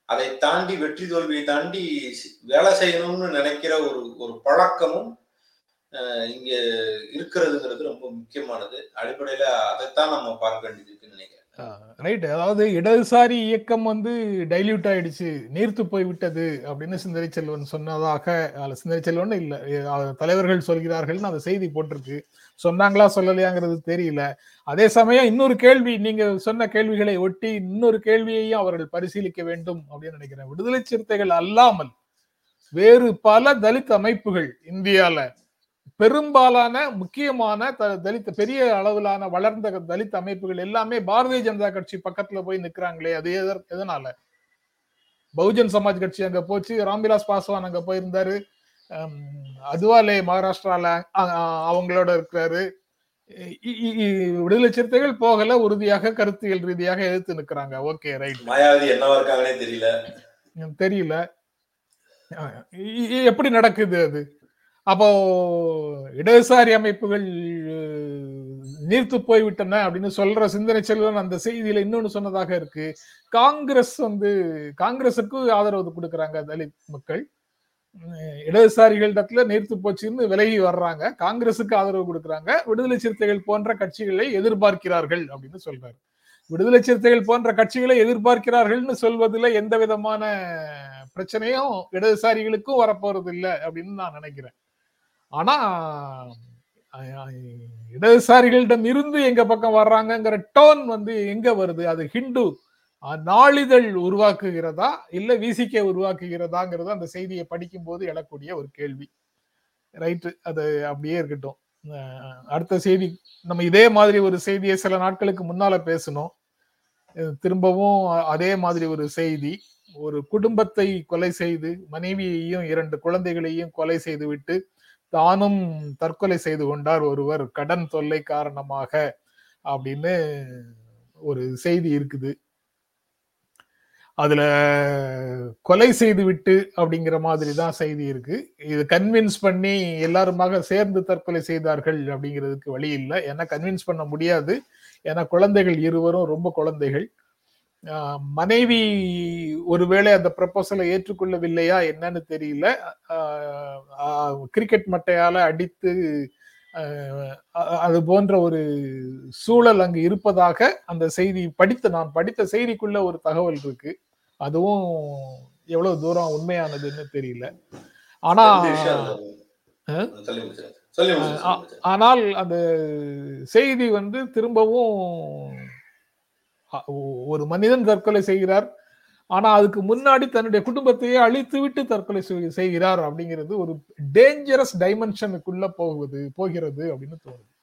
அதை தாண்டி வெற்றி தோல்வியை தாண்டி வேலை செய்யணும்னு நினைக்கிற ஒரு ஒரு பழக்கமும் இங்கே இங்க இருக்கிறதுங்கிறது ரொம்ப முக்கியமானது. அடிப்படையில அதைத்தான் நம்ம பார்க்க வேண்டியது இருக்குன்னு நினைக்கிறேன். ரைட் அதாவது இடதுசாரி இயக்கம் வந்து டைல்யூட் ஆயிடுச்சு நீர்த்து போய் விட்டது அப்படின்னு சிந்தனை செல்வன் சொன்னதாக அதுல சிந்தனை செல்வன் இல்லை தலைவர்கள் சொல்கிறார்கள்னு அந்த செய்தி போட்டிருக்கு. சொன்னாங்களா சொல்லலையாங்கிறது தெரியல. அதே சமயம் இன்னொரு கேள்வி நீங்க சொன்ன கேள்விகளை ஒட்டி இன்னொரு கேள்வியையும் அவர்கள் பரிசீலிக்க வேண்டும் அப்படின்னு நினைக்கிறேன். விடுதலை சிறுத்தைகள் அல்லாமல் வேறு பல தலித் அமைப்புகள் இந்தியால பெரும்பாலான முக்கியமான த- தலித் பெரிய அளவிலான வளர்ந்த தலித் அமைப்புகள் எல்லாமே பாரதிய ஜனதா கட்சி பக்கத்துல போய் நிக்கிறாங்களே அது எதனால? பகுஜன் சமாஜ் கட்சி அங்க போச்சு ராம்விலாஸ் பாஸ்வான் அங்க போயிருந்தாரு அதுவாலே மகாராஷ்டிரால அவங்களோட இருக்கிறாரு. இ- இ- இ- விடுதலை சிறுத்தைகள் போகல உறுதியாக கருத்தியல் ரீதியாக எதிர்த்து நிக்கிறாங்க. Okay right. மாயாவதி என்னவா இருக்காங்கன்னே தெரியல. தெரியல. எப்படி நடக்குது அது? அப்போ இடதுசாரி அமைப்புகள் நீர்த்து போய்விட்டன அப்படின்னு சொல்ற சிந்தனை செல்வன் அந்த செய்தியில இன்னொன்னு சொன்னதாக இருக்கு. காங்கிரஸ் வந்து காங்கிரசுக்கு ஆதரவு கொடுக்கறாங்க தலித் மக்கள். இடதுசாரிகளிடத்துல நீர்த்து போச்சுன்னு விலகி வர்றாங்க. காங்கிரசுக்கு ஆதரவு கொடுக்குறாங்க. விடுதலை சிறுத்தைகள் போன்ற கட்சிகளை எதிர்பார்க்கிறார்கள் அப்படின்னு சொல்றாரு. விடுதலை சிறுத்தைகள் போன்ற கட்சிகளை எதிர்பார்க்கிறார்கள்னு சொல்வதில் எந்த விதமான பிரச்சனையும் இடதுசாரிகளுக்கும் வரப்போறது இல்லை அப்படின்னு நான் நினைக்கிறேன். ஆனா இடதுசாரிகளிடம் இருந்து எங்க பக்கம் வர்றாங்கங்கிற டோன் வந்து எங்க வருது? அது ஹிந்து நாளிதழ் உருவாக்குகிறதா இல்ல விசிகே உருவாக்குகிறதாங்கிறது அந்த செய்தியை படிக்கும் போது எழக்கூடிய ஒரு கேள்வி. ரைட்டு. அது அப்படியே இருக்கட்டும். அடுத்த செய்தி நம்ம இதே மாதிரி ஒரு செய்தியை சில நாட்களுக்கு முன்னால பேசணும் திரும்பவும் அதே மாதிரி ஒரு செய்தி. ஒரு குடும்பத்தை கொலை செய்து மனைவியையும் இரண்டு குழந்தைகளையும் கொலை செய்து விட்டு தானும் தற்கொலை செய்து கொண்டார் ஒருவர் கடன் தொல்லை காரணமாக அப்படின்னு ஒரு செய்தி இருக்குது. அதுல கொலை செய்து விட்டு அப்படிங்கிற மாதிரி தான் செய்தி இருக்கு. இது கன்வின்ஸ் பண்ணி எல்லாருமாக சேர்ந்து தற்கொலை செய்தார்கள் அப்படிங்கிறதுக்கு வழி இல்லை. ஏன்னா கன்வின்ஸ் பண்ண முடியாது. ஏன்னா குழந்தைகள் இருவரும் ரொம்ப குழந்தைகள். மனைவி ஒருவேளை அந்த ப்ரப்போசலை ஏற்றுக்கொள்ளவில்லையா என்னன்னு தெரியல. கிரிக்கெட் மட்டையால அடித்து அது போன்ற ஒரு சூழல் அங்கு இருப்பதாக அந்த செய்தி படித்த நான் படித்த செய்திக்குள்ள ஒரு தகவல் இருக்கு. அதுவும் எவ்வளவு தூரம் உண்மையானதுன்னு தெரியல. ஆனா. ஆனால் அந்த செய்தி வந்து திரும்பவும் ஒரு மனிதன் தற்கொலை செய்கிறார். ஆனா அதுக்கு முன்னாடி தன்னுடைய குடும்பத்தையே அழித்து விட்டு தற்கொலை செய்- செய்கிறார் அப்படிங்கிறது ஒரு டேஞ்சரஸ் டைமென்ஷனுக்குள்ள போகுது போகிறது அப்படின்னு தோணுது.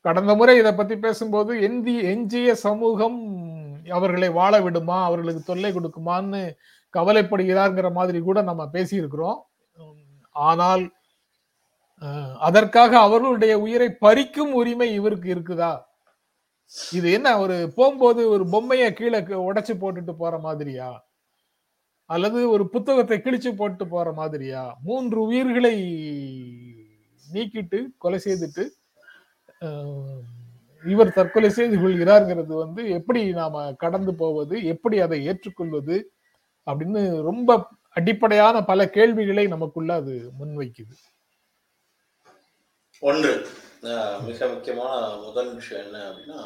கடந்த முறை இதை பத்தி பேசும்போது எந்தி எஞ்சிய சமூகம் அவர்களை வாழ விடுமா அவர்களுக்கு தொல்லை கொடுக்குமான்னு கவலைப்படுகிறார்ங்கிற மாதிரி கூட நம்ம பேசியிருக்கிறோம். ஆனால் அதற்காக அவர்களுடைய உயிரை பறிக்கும் உரிமை இவருக்கு இருக்குதா? இது என்ன ஒரு போகும்போது ஒரு பொம்மையை கீழே உடைச்சு போட்டுட்டு போற மாதிரியா? அல்லது ஒரு புத்தகத்தை கிழிச்சு போட்டு போற மாதிரியா? மூன்று உயிர்களை நீக்கிட்டு கொலை செய்துட்டு இவர் தற்கொலை செய்து கொள்கிறார்ங்கிறது வந்து எப்படி நாம கடந்து போவது எப்படி அதை ஏற்றுக்கொள்வது அப்படின்னு ரொம்ப அடிப்படையான பல கேள்விகளை நமக்குள்ள அது முன்வைக்குது. ஒன்று மிக முக்கியமான முதல் விஷயம் என்ன அப்படின்னா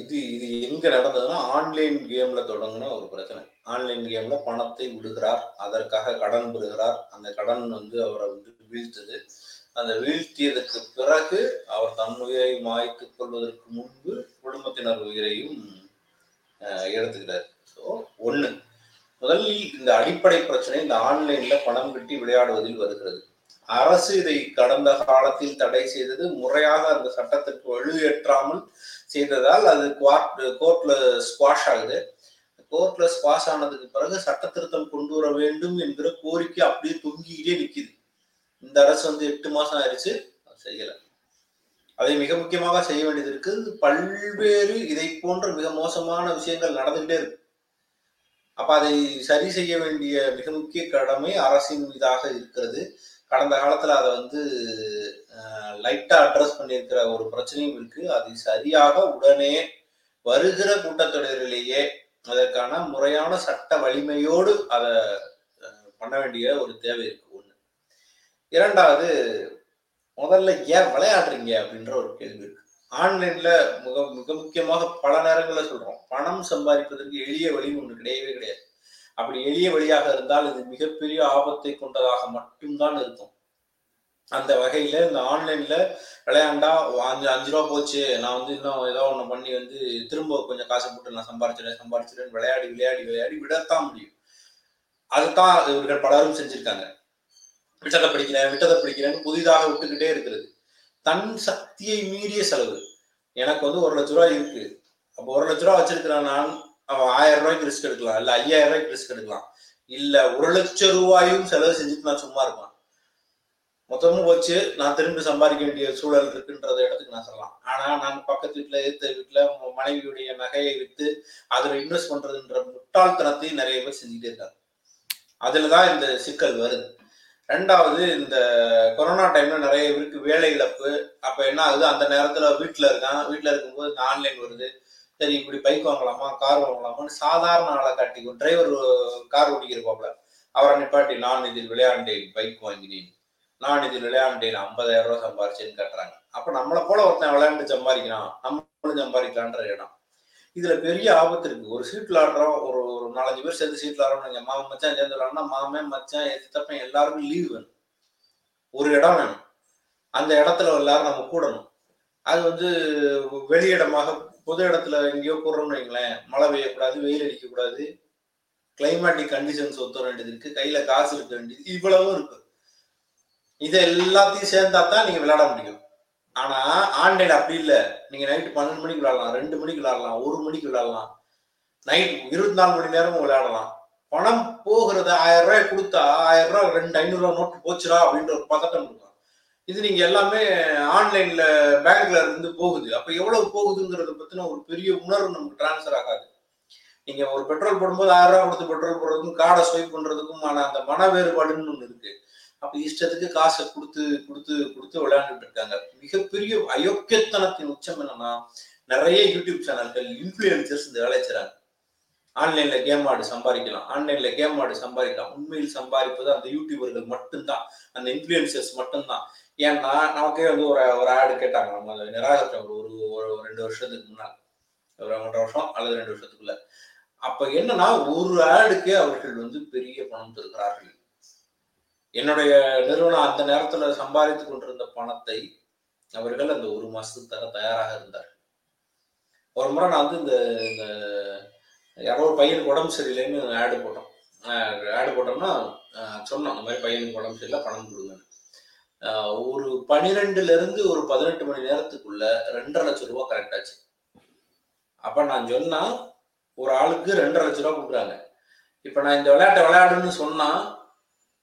இது இது எங்க நடந்ததுன்னா ஆன்லைன் கேம்ல தொடங்கின ஒரு பிரச்சனை. ஆன்லைன் கேம்ல பணத்தை விடுகிறார் அதற்காக கடன் பெறுகிறார். அந்த கடன் வந்து அவரை வந்து வீழ்த்தது. அந்த வீழ்த்தியதற்கு பிறகு அவர் தன் உயிரை மாய்த்துக் கொள்வதற்கு முன்பு குடும்பத்தினர் உயிரையும் எடுத்துக்கிறார். ஸோ ஒன்று முதலில் இந்த அடிப்படை பிரச்சனை இந்த ஆன்லைன்ல பணம் கட்டி விளையாடுவதில் வருகிறது. அரசு இதை கடந்த காலத்தில் தடை செய்தது. முறையாக அந்த சட்டத்திற்கு வலுவேற்றாமல் செய்ததால் அது கோர்ட்ல ஸ்குவாஷ் ஆகுது. கோர்ட்ல ஸ்குவாஷ் ஆனதுக்கு பிறகு சட்ட திருத்தம் கொண்டு வர வேண்டும் என்கிற கோரிக்கை அப்படியே தொங்கிக்கிட்டே நிக்குது. இந்த அரசு வந்து எட்டு மாசம் ஆயிடுச்சு அது செய்யல. அதை மிக முக்கியமாக செய்ய வேண்டியது இருக்கு பல்வேறு இதை போன்ற மிக மோசமான விஷயங்கள் நடந்துகிட்டே இருக்கு. அப்ப அதை சரி செய்ய வேண்டிய மிக முக்கிய கடமை அரசின் மீதாக இருக்கிறது. கடந்த காலத்துல அதை வந்து லைட்டா அட்ரஸ் பண்ணியிருக்கிற ஒரு பிரச்சனையும் இருக்கு. அது சரியாக உடனே வருகிற கூட்டத்தொடரிலேயே அதற்கான முறையான சட்ட வலிமையோடு அதை பண்ண வேண்டிய ஒரு தேவை இருக்கு ஒண்ணு. இரண்டாவது முதல்ல ஏன் விளையாடுறீங்க அப்படின்ற ஒரு கேள்வி இருக்கு. ஆன்லைன்ல மிக மிக முக்கியமாக பல நேரங்களில் சொல்றோம். பணம் சம்பாதிப்பதற்கு எளிய வழி ஒன்று கிடையவே கிடையாது. அப்படி எளிய வழியாக இருந்தால் இது மிகப்பெரிய ஆபத்தை கொண்டதாக மட்டும்தான் இருக்கும். அந்த வகையில இந்த ஆன்லைன்ல விளையாண்டா அஞ்சு அஞ்சு ரூபா போச்சு நான் வந்து இன்னும் ஏதோ ஒன்று பண்ணி வந்து திரும்ப கொஞ்சம் காசு போட்டு நான் சம்பாரிச்சிடுறேன் சம்பாரிச்சிடுறேன் விளையாடி விளையாடி விளையாடி விடத்தான் முடியும். அதுதான் இவர்கள் பலரும் செஞ்சிருக்காங்க. விட்டதை பிடிக்கிறேன் விட்டதை பிடிக்கிறேன்னு புதிதாக விட்டுக்கிட்டே இருக்கிறது. தன் சக்தியை மீறிய செலவு. எனக்கு வந்து ஒரு லட்ச ரூபா இருக்கு. அப்போ ஒரு லட்ச ரூபா வச்சிருக்கிறேன் நான் அவன் ஆயிரம் ரூபாய்க்கு ரிஸ்க் எடுக்கலாம். இல்ல ஐயாயிரம் ரூபாய்க்கு ரிஸ்க் எடுக்கலாம். இல்ல ஒரு லட்சம் ரூபாயும் செலவு செஞ்சுட்டு நான் சும்மா இருப்பான். மொத்தமும் வச்சு நான் திரும்பி சம்பாதிக்க வேண்டிய சூழல் இருக்குன்றத இடத்துக்கு நான் சொல்லலாம். ஆனா நாங்க பக்கத்து வீட்டுல எதிர்த்த வீட்டுல மனைவியுடைய நகையை வித்து அதுல இன்வெஸ்ட் பண்றதுன்ற முட்டாள்தனத்தையும் நிறைய பேர் செஞ்சுட்டே இருக்காங்க. அதுலதான் இந்த சிக்கல் வருது. ரெண்டாவது இந்த கொரோனா டைம்ல நிறைய பேருக்கு வேலை இழப்பு அப்ப என்ன ஆகுது? அந்த நேரத்துல வீட்டுல இருக்கான். வீட்டுல இருக்கும்போது இந்த ஆன்லைன் வருது. சரி இப்படி பைக் வாங்கலாமா? கார் வாங்கலாமான்னு சாதாரண ஆளை காட்டிக்கும் டிரைவர் கார் ஓடிக்கிறப்பாப்ல அவரை நிப்பாட்டி நான் இதில் விளையாண்டேன் பைக் வாங்கினேன். நான் இதில் விளையாண்டேன் ஐம்பதாயிரம் ரூபாய் சம்பாரிச்சேன்னு கட்டுறாங்க. அப்ப நம்மளை போல ஒருத்தன் விளையாண்டு சம்பாதிக்கிறான். நம்மளும் சம்பாதிக்கலான்ற இடம். இதுல பெரிய ஆபத்து இருக்கு. ஒரு சீட் விளாடுறோம் ஒரு ஒரு நாலஞ்சு பேர் சேர்ந்து சீட் விளாடுறோம் மாமன் மச்சான் சேர்ந்து விளாடுனா மாமன் மச்சான் சித்தப்பன் எல்லாருக்கும் லீவ் வேணும். ஒரு இடம் வேணும். அந்த இடத்துல எல்லாரும் நம்ம கூடணும். அது வந்து வெளி இடமாக பொது இடத்துல எங்கேயோ போடுறோம்னு வைங்களேன் மழை பெய்யக்கூடாது வெயில் அடிக்கக்கூடாது கிளைமேட்டிக் கண்டிஷன்ஸ் ஒத்துற வேண்டியது இருக்கு கையில காசு இருக்க வேண்டியது இவ்வளவும் இருக்கு. இதை எல்லாத்தையும் சேர்ந்தா தான் நீங்க விளையாட முடியும். ஆனா ஆன்லைன் அப்படி இல்லை. நீங்க நைட்டு பன்னெண்டு மணிக்கு விளையாடலாம் ரெண்டு மணிக்கு விளையாடலாம் ஒரு மணிக்கு விளையாடலாம் நைட் இருபத்தி நாலு மணி நேரமும் விளையாடலாம். பணம் போகிறது ஆயிரம் ரூபாய் கொடுத்தா ஆயிரம் ரூபாய் ரெண்டு ஐநூறு ரூபாய் நோட்டு போச்சுடா அப்படின்ற ஒரு பதட்டம் இருக்கும் இது நீங்க எல்லாமே ஆன்லைன்ல பேங்க்ல இருந்து போகுது. அப்ப எவ்வளவு போகுதுங்கிறத பத்தின ஒரு பெரிய உணர்வு நமக்கு டிரான்ஸ்ஃபர் ஆகாது. நீங்க ஒரு பெட்ரோல் போடும்போது ஆயிரம் ரூபாய் கொடுத்து பெட்ரோல் போடுறதுக்கும் கார்டை ஸ்வைப் பண்றதுக்கும் அந்த மன வேறுபாடுன்னு ஒண்ணு இருக்கு. அப்ப இஷ்டத்துக்கு காசை கொடுத்து கொடுத்து கொடுத்து விளையாண்டுட்டு இருக்காங்க. மிகப்பெரிய அயோக்கியத்தனத்தின் உச்சம் என்னன்னா நிறைய யூடியூப் சேனல்கள் இன்ஃபுளுசர்ஸ் இந்த வேலை செய்றாங்க. ஆன்லைன்ல கேம் ஆடு சம்பாதிக்கலாம் ஆன்லைன்ல கேம் ஆடு சம்பாதிக்கலாம். உண்மையில் சம்பாதிப்பது அந்த யூடியூபர்கள் மட்டும்தான். அந்த இன்ஃபுளுசர்ஸ் மட்டும்தான். ஏன்னா நமக்கே வந்து ஒரு ஒரு ஆடு கேட்டாங்க. நம்ம அதை நிராகரிச்சோம் ஒரு ஒரு ரெண்டு வருஷத்துக்கு முன்னால். ஒரு ஒன்றரை வருஷம் அல்லது ரெண்டு வருஷத்துக்குள்ள. அப்ப என்னன்னா ஒரு ஆடுக்கே அவர்கள் வந்து பெரிய பணம் தருகிறார்கள். என்னுடைய நிறுவனம் அந்த நேரத்துல சம்பாதித்து கொண்டிருந்த பணத்தை அவர்கள் அந்த ஒரு மாசத்துக்கு தர தயாராக இருந்தார் ஒரு முறை நான் வந்து இந்த இந்த யாரோ ஒரு பையனுக்கு உடம்பு சரியில்லைன்னு ஆடு போட்டோம். ஆடு போட்டோம்னா சொன்னோம் அந்த மாதிரி பையனுக்கு உடம்பு சரியில்லை பணம் கொடுங்கன்னு. ஒரு பனிரெண்டுல இருந்து ஒரு பதினெட்டு மணி நேரத்துக்குள்ள ரெண்டரை லட்சம் ரூபாய் கரெக்ட் ஆச்சு. அப்ப நான் சொன்னா ஒரு ஆளுக்கு ரெண்டரை லட்சம் ரூபாய் கொடுக்குறாங்க. இப்ப நான் இந்த விளையாட்டை விளையாடுன்னு சொன்னா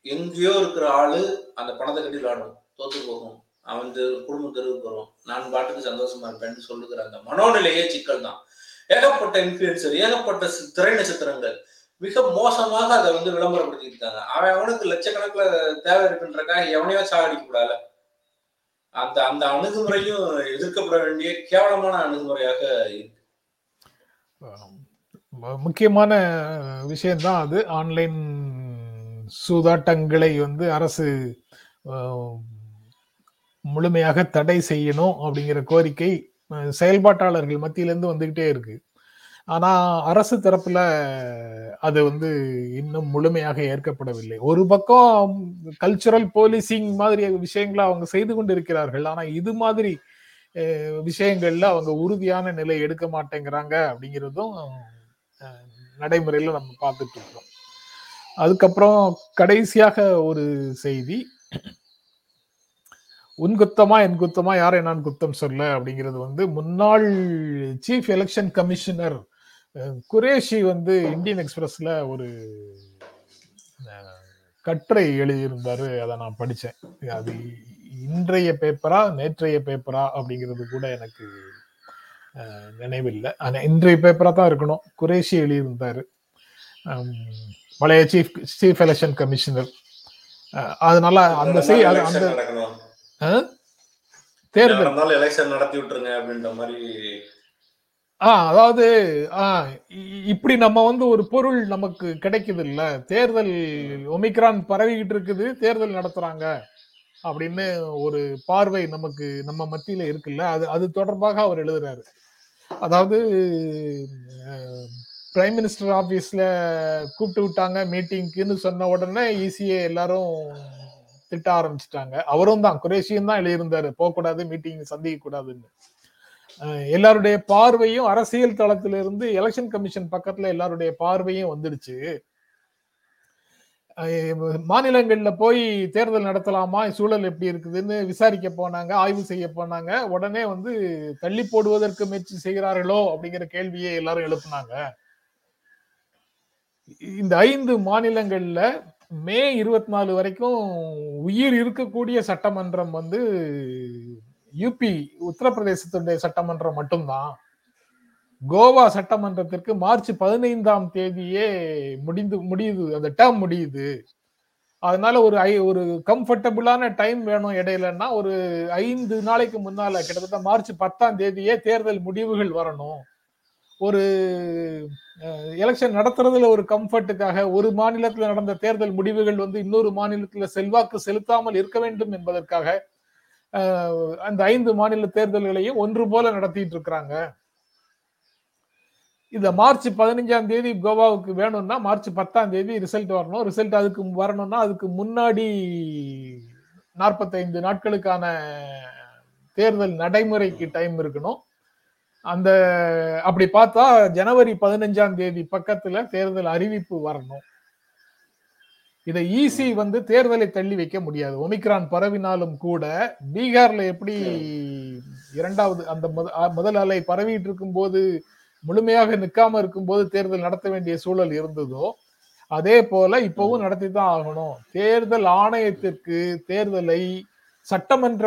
எங்கேயோ இருக்கிற ஆளு அந்த பணத்தை கட்டி விளையாடும் தோத்து போகும். அவன் குடும்ப தெருவுக்கு வரும் நான் பாட்டுக்கு சந்தோஷமா இருப்பேன்னு சொல்லுகிற அந்த மனோநிலையே சிக்கல் தான் ஏகப்பட்ட இன்ஃபுளுசர் ஏகப்பட்ட திரை நட்சத்திரங்கள் மிக மோசமாக அதை வந்து விளம்பரப்படுத்தி இருக்காங்க அவன் அவனுக்கு லட்சக்கணக்கில் தேவை இருக்குன்றக்காக எவனையோ சாகடிக்க கூடாது அந்த அந்த அணுகுமுறையும் எதிர்க்கப்பட வேண்டிய கேவலமான அணுகுமுறையாக இருக்கு. முக்கியமான விஷயம்தான் அது. ஆன்லைன் சூதாட்டங்களை வந்து அரசு முழுமையாக தடை செய்யணும் அப்படிங்கிற கோரிக்கை செயல்பாட்டாளர்கள் மத்தியிலேருந்து வந்துகிட்டே இருக்கு. ஆனா அரசு தரப்புல அது வந்து இன்னும் முழுமையாக ஏற்கப்படவில்லை. ஒரு பக்கம் கல்ச்சுரல் போலீசிங் மாதிரி விஷயங்களை அவங்க செய்து கொண்டு இருக்கிறார்கள் ஆனா இது மாதிரி விஷயங்கள்ல அவங்க உறுதியான நிலை எடுக்க மாட்டேங்கிறாங்க அப்படிங்கிறதும் நடைமுறையில நம்ம பார்த்துட்டு இருக்கோம் அதுக்கப்புறம் கடைசியாக ஒரு செய்தி. உன் குத்தமா என் குத்தமா யாரை நான் குத்தம் சொல்ல அப்படிங்கிறது வந்து முன்னாள் சீஃப் எலெக்ஷன் கமிஷனர் குரேஷி வந்து இந்தியன் எக்ஸ்பிரஸ்ல ஒரு கட்டுரை எழுதியிருந்தாரு. அதை நான் படித்தேன் அது இன்றைய பேப்பரா நேற்றைய பேப்பரா அப்படிங்கிறது கூட எனக்கு நினைவில்லை. ஆனால் இன்றைய பேப்பரா தான் இருக்கணும். குரேஷி எழுதியிருந்தாரு. பழைய சீஃப் சீஃப் எலெக்ஷன் கமிஷனர் அதனால அந்த செய் அந்த தேர்தல். எலெக்ஷன் நடத்தி விட்டுருங்க அப்படின்ற மாதிரி ஆஹ் அதாவது ஆஹ் இப்படி நம்ம வந்து ஒரு பொருள் நமக்கு கிடைக்குது இல்ல தேர்தல் ஒமிக்ரான் பரவிக்கிட்டு இருக்குது தேர்தல் நடத்துறாங்க அப்படின்னு ஒரு பார்வை நமக்கு நம்ம மத்தியில இருக்குல்ல. அது அது தொடர்பாக அவர் எழுதுறாரு. அதாவது பிரைம் மினிஸ்டர் ஆபீஸ்ல கூப்பிட்டு விட்டாங்க மீட்டிங்க்குன்னு சொன்ன உடனே ஈஸியே எல்லாரும் திட்ட ஆரம்பிச்சிட்டாங்க. அவரும் தான் குரேஷியும் தான் எழுதியிருந்தாரு. போகக்கூடாது மீட்டிங் சந்திக்க கூடாதுன்னு எல்லாருடைய பார்வையும் அரசியல் தளத்திலிருந்து எலெக்ஷன் கமிஷன் பக்கத்துல எல்லாருடைய பார்வையும் வந்துடுச்சு. மாநிலங்கள்ல போய் தேர்தல் நடத்தலாமா? சூழல் எப்படி இருக்குதுன்னு விசாரிக்க போனாங்க ஆய்வு செய்ய போனாங்க. உடனே வந்து தள்ளி போடுவதற்கு முயற்சி செய்கிறார்களோ அப்படிங்கிற கேள்வியை எல்லாரும் எழுப்புனாங்க. இந்த ஐந்து மாநிலங்கள்ல மே இருபத்தி நாலு வரைக்கும் உயிர் இருக்கக்கூடிய சட்டமன்றம் வந்து யூபி உத்தரப்பிரதேசத்துடைய சட்டமன்றம் மட்டும்தான். கோவா சட்டமன்றத்திற்கு மார்ச் பதினைந்தாம் தேதியே முடிந்து முடியுது. அந்த டேர்ம் முடியுது. அதனால ஒரு ஐ ஒரு கம்ஃபர்டபுளான டைம் வேணும் இடையிலன்னா ஒரு ஐந்து நாளைக்கு முன்னால கிட்டத்தட்ட மார்ச் பத்தாம் தேதியே தேர்தல் முடிவுகள் வரணும். ஒரு எலெக்ஷன் நடத்துறதுல ஒரு கம்ஃபர்ட்டுக்காக ஒரு மாநிலத்தில் நடந்த தேர்தல் முடிவுகள் வந்து இன்னொரு மாநிலத்தில் செல்வாக்கு செலுத்தாமல் இருக்க வேண்டும் என்பதற்காக அந்த ஐந்து மாநில தேர்தல்களையும் ஒன்று போல நடத்திட்டு இருக்கிறாங்க. இந்த மார்ச் பதினஞ்சாம் தேதி கோவாவுக்கு வேணும்னா மார்ச் பத்தாம் தேதி ரிசல்ட் வரணும். ரிசல்ட் அதுக்கு வரணும்னா அதுக்கு முன்னாடி நாற்பத்தைந்து நாட்களுக்கான தேர்தல் நடைமுறைக்கு டைம் இருக்கணும். அந்த அப்படி பார்த்தா ஜனவரி பதினஞ்சாம் தேதி பக்கத்துல தேர்தல் அறிவிப்பு வரணும். இதை ஈசி வந்து தேர்தலை தள்ளி வைக்க முடியாது. ஒமிக்ரான் பரவினாலும் கூட பீகார்ல எப்படி இரண்டாவது அந்த முதல் அலை பரவிட்டு இருக்கும் போது முழுமையாக நிற்காம இருக்கும்போது தேர்தல் நடத்த வேண்டிய சூழல் இருந்ததோ அதே போல இப்பவும் நடத்தி தான் ஆகணும். தேர்தல் ஆணையத்திற்கு தேர்தலை சட்டமன்ற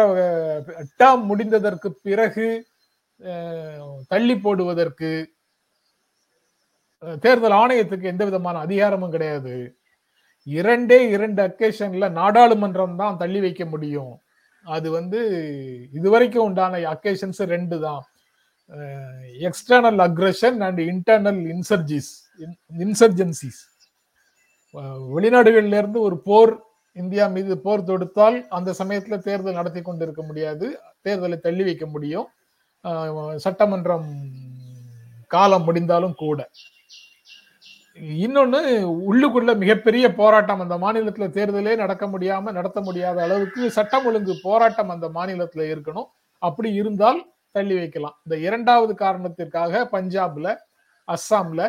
டேர்ம் முடிந்ததற்கு பிறகு தள்ளி போடுவதற்கு தேர்தல் ஆணையத்துக்கு எந்த விதமான அதிகாரமும் கிடையாது. இரண்டே இரண்டு அக்கேஷன்ல நாடாளுமன்றம் தான் தள்ளி வைக்க முடியும். அது வந்து இதுவரைக்கும் உண்டான அக்கேஷன்ஸ் ரெண்டு தான். External aggression and internal insurges insurgencies வெளிநாடுகள்ல இருந்து ஒரு போர் இந்தியா மீது போர் தொடுத்தால் அந்த சமயத்துல தேர்தல் நடத்தி கொண்டிருக்க முடியாது. தேர்தலை தள்ளி வைக்க முடியும். சட்டமன்றம் காலம் முடிந்தாலும் கூட. இன்னொன்று உள்ளுக்குள்ள மிகப்பெரிய போராட்டம் அந்த மாநிலத்தில் தேர்தலே நடக்க முடியாம நடத்த முடியாத அளவுக்கு சட்டம் ஒழுங்கு போராட்டம் அந்த மாநிலத்தில் இருக்கணும். அப்படி இருந்தால் தள்ளி வைக்கலாம். இந்த இரண்டாவது காரணத்திற்காக பஞ்சாப்ல அஸ்ஸாம்ல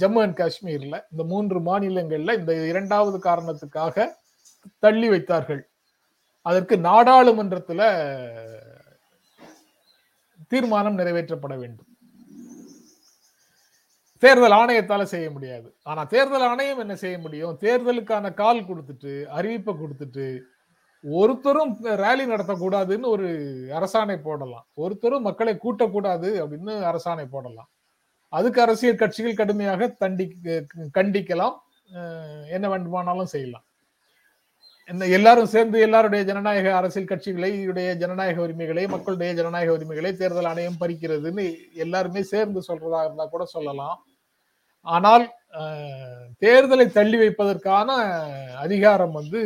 ஜம்மு அண்ட் காஷ்மீர்ல இந்த மூன்று மாநிலங்கள்ல இந்த இரண்டாவது காரணத்துக்காக தள்ளி வைத்தார்கள். அதற்கு நாடாளுமன்றத்துல தீர்மானம் நிறைவேற்றப்பட வேண்டும். தேர்தல் ஆணையத்தால செய்ய முடியாது. ஆனா தேர்தல் ஆணையம் என்ன செய்ய முடியும்? தேர்தலுக்கான கால் கொடுத்துட்டு அறிவிப்பை கொடுத்துட்டு ஒருத்தரும் ரேலி நடத்தக்கூடாதுன்னு ஒரு அரசாணை போடலாம். ஒருத்தரும் மக்களை கூட்டக்கூடாது அப்படின்னு அரசாணை போடலாம். அதுக்கு அரசியல் கட்சிகள் கடுமையாக தண்டி கண்டிக்கலாம். என்ன வேண்டுமானாலும் செய்யலாம். என்ன எல்லாரும் சேர்ந்து எல்லாருடைய ஜனநாயக அரசியல் கட்சிகளை ஜனநாயக உரிமைகளை மக்களுடைய ஜனநாயக உரிமைகளை தேர்தல் ஆணையம் பறிக்கிறதுன்னு எல்லாருமே சேர்ந்து சொல்றதா இருந்தா கூட சொல்லலாம். ஆனால் தேர்தலை தள்ளி வைப்பதற்கான அதிகாரம் வந்து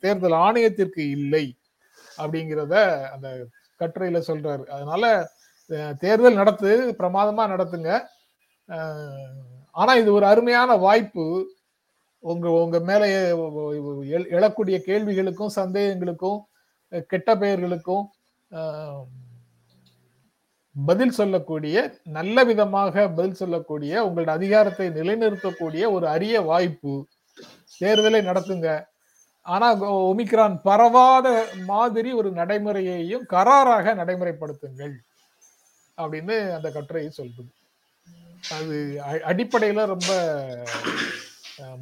தேர்தல் ஆணையத்திற்கு இல்லை அப்படிங்கிறத அந்த கட்டுரையில சொல்றாரு. அதனால தேர்தல் நடத்து பிரமாதமா நடத்துங்க. ஆனா இது ஒரு அருமையான வாய்ப்பு. உங்க உங்க மேல எழக்கூடிய கேள்விகளுக்கும் சந்தேகங்களுக்கும் கெட்ட பெயர்களுக்கும் பதில் சொல்லக்கூடிய நல்ல விதமாக பதில் சொல்லக்கூடிய உங்களோட அதிகாரத்தை நிலைநிறுத்தக்கூடிய ஒரு அரிய வாய்ப்பு தேர்தலை நடத்துங்க. ஆனா ஒமிக்ரான் பரவாத மாதிரி ஒரு நடைமுறையையும் கராராக நடைமுறைப்படுத்துங்கள் அப்படின்னு அந்த கட்டுரையை சொல்றது அது அடிப்படையில ரொம்ப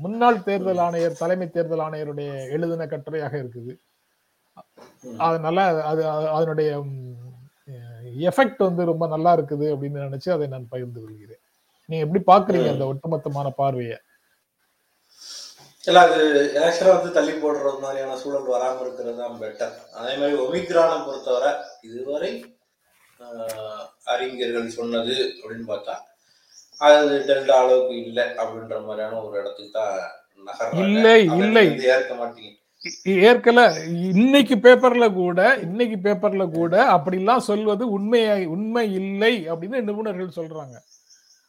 முன்னாள் தேர்தல் ஆணையர் தலைமை தேர்தல் ஆணையருடைய எழுதின கட்டுரையாக இருக்குது. அதனால அது அதனுடைய எஃபெக்ட் வந்து ரொம்ப நல்லா இருக்குது அப்படின்னு நினைச்சு அதை நான் பகிர்ந்து கொள்கிறேன். நீங்க எப்படி பாக்குறீங்க அந்த ஒட்டுமொத்தமான பார்வையை? இல்ல அது ஆக்சுவலா வந்து தள்ளி போடுறது மாதிரியான சூழல் வராம இருக்கிறது தான் பெட்டர் அதே மாதிரி ஒமிக்ரானை பொறுத்தவரை இதுவரை அறிஞர்கள் சொன்னது அப்படின்னு பார்த்தா அது டெல்டா அளவுக்கு இல்லை அப்படின்ற மாதிரியான ஒரு இடத்துக்கு தான் இல்லை இல்லை. ஏற்க மாட்டீங்க. ஏற்கல. இன்னைக்கு பேப்பர்ல கூட இன்னைக்கு பேப்பர்ல கூட அப்படிலாம் சொல்வது உண்மையை உண்மை இல்லை அப்படின்னு நிபுணர்கள் சொல்றாங்க.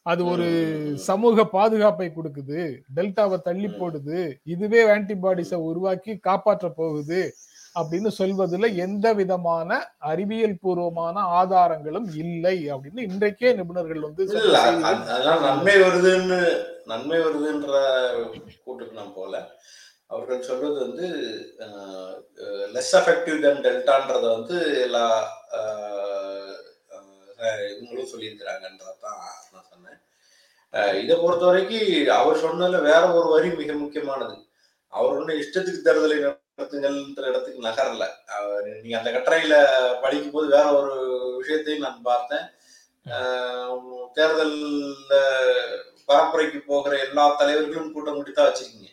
அது ஒரு சமூக பாதுகாப்பை கொடுக்குது. டெல்டாவை தள்ளி போடுது. இதுவே ஆன்டிபாடிஸை உருவாக்கி காப்பாற்ற போகுது அப்படின்னு சொல்வதுல எந்த விதமான அறிவியல் பூர்வமான ஆதாரங்களும் இல்லை அப்படின்னு இன்றைக்கே நிபுணர்கள் வந்து நன்மை வருதுன்னு நன்மை வருதுன்ற கூட்டுக்கு நான் போல. அவர்கள் சொல்றது வந்து லெஸ் எஃபெக்டிவ் தென் டெல்டான்றத வந்து எல்லா ஆஹ், இவங்களும் சொல்லியிருக்கிறாங்கன்றதான் நான் சொன்னேன். இதை பொறுத்த வரைக்கும் அவர் சொன்னதுல வேற ஒரு வரி மிக முக்கியமானது. அவர் ஒன்றும் இஷ்டத்துக்கு தேர்தலை நடத்துங்கள்ன்ற இடத்துக்கு நகரல. அவர் நீங்க அந்த கட்டுரையில படிக்கும் போது வேற ஒரு விஷயத்தையும் நான் பார்த்தேன். ஆஹ் பரப்புரைக்கு போகிற எல்லா தலைவர்களும் கூட்டம் கூட்டி தான் வச்சிருக்கீங்க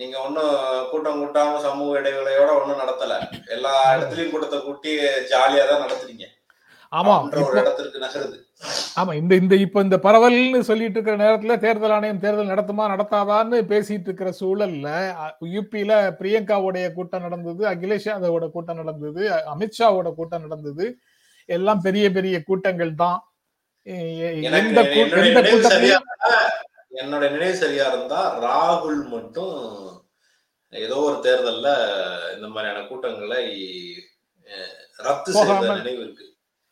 நீங்க ஒன்னும் கூட்டம் கூட்டாம சமூக இடைவேளையோட ஒண்ணும் நடத்தல. எல்லா இடத்துலயும் கூட்டத்தை கூட்டி ஜாலியா தான் நடத்துறீங்க. ஆமா ஒரு இடத்திற்கு நகருது. ஆமா இந்த இந்த இப்ப இந்த பரவல்னு சொல்லிட்டு இருக்கிற நேரத்துல தேர்தல் ஆணையம் தேர்தல் நடத்துமா நடத்தாதான்னு பேசிட்டு இருக்கிற சூழல்ல யூபியில பிரியங்காவுடைய கூட்டம் நடந்தது அகிலேஷ் யாதவோட கூட்டம் நடந்தது அமித்ஷாவோட கூட்டம் நடந்தது. எல்லாம் பெரிய பெரிய கூட்டங்கள் தான். எந்த கூட்டத்திலையும் என்னோட நினைவு சரியா இருந்தா ராகுல் மட்டும் ஏதோ ஒரு தேர்தல்ல இந்த மாதிரியான கூட்டங்களை ரத்து செய்த நினைவு இருக்கு.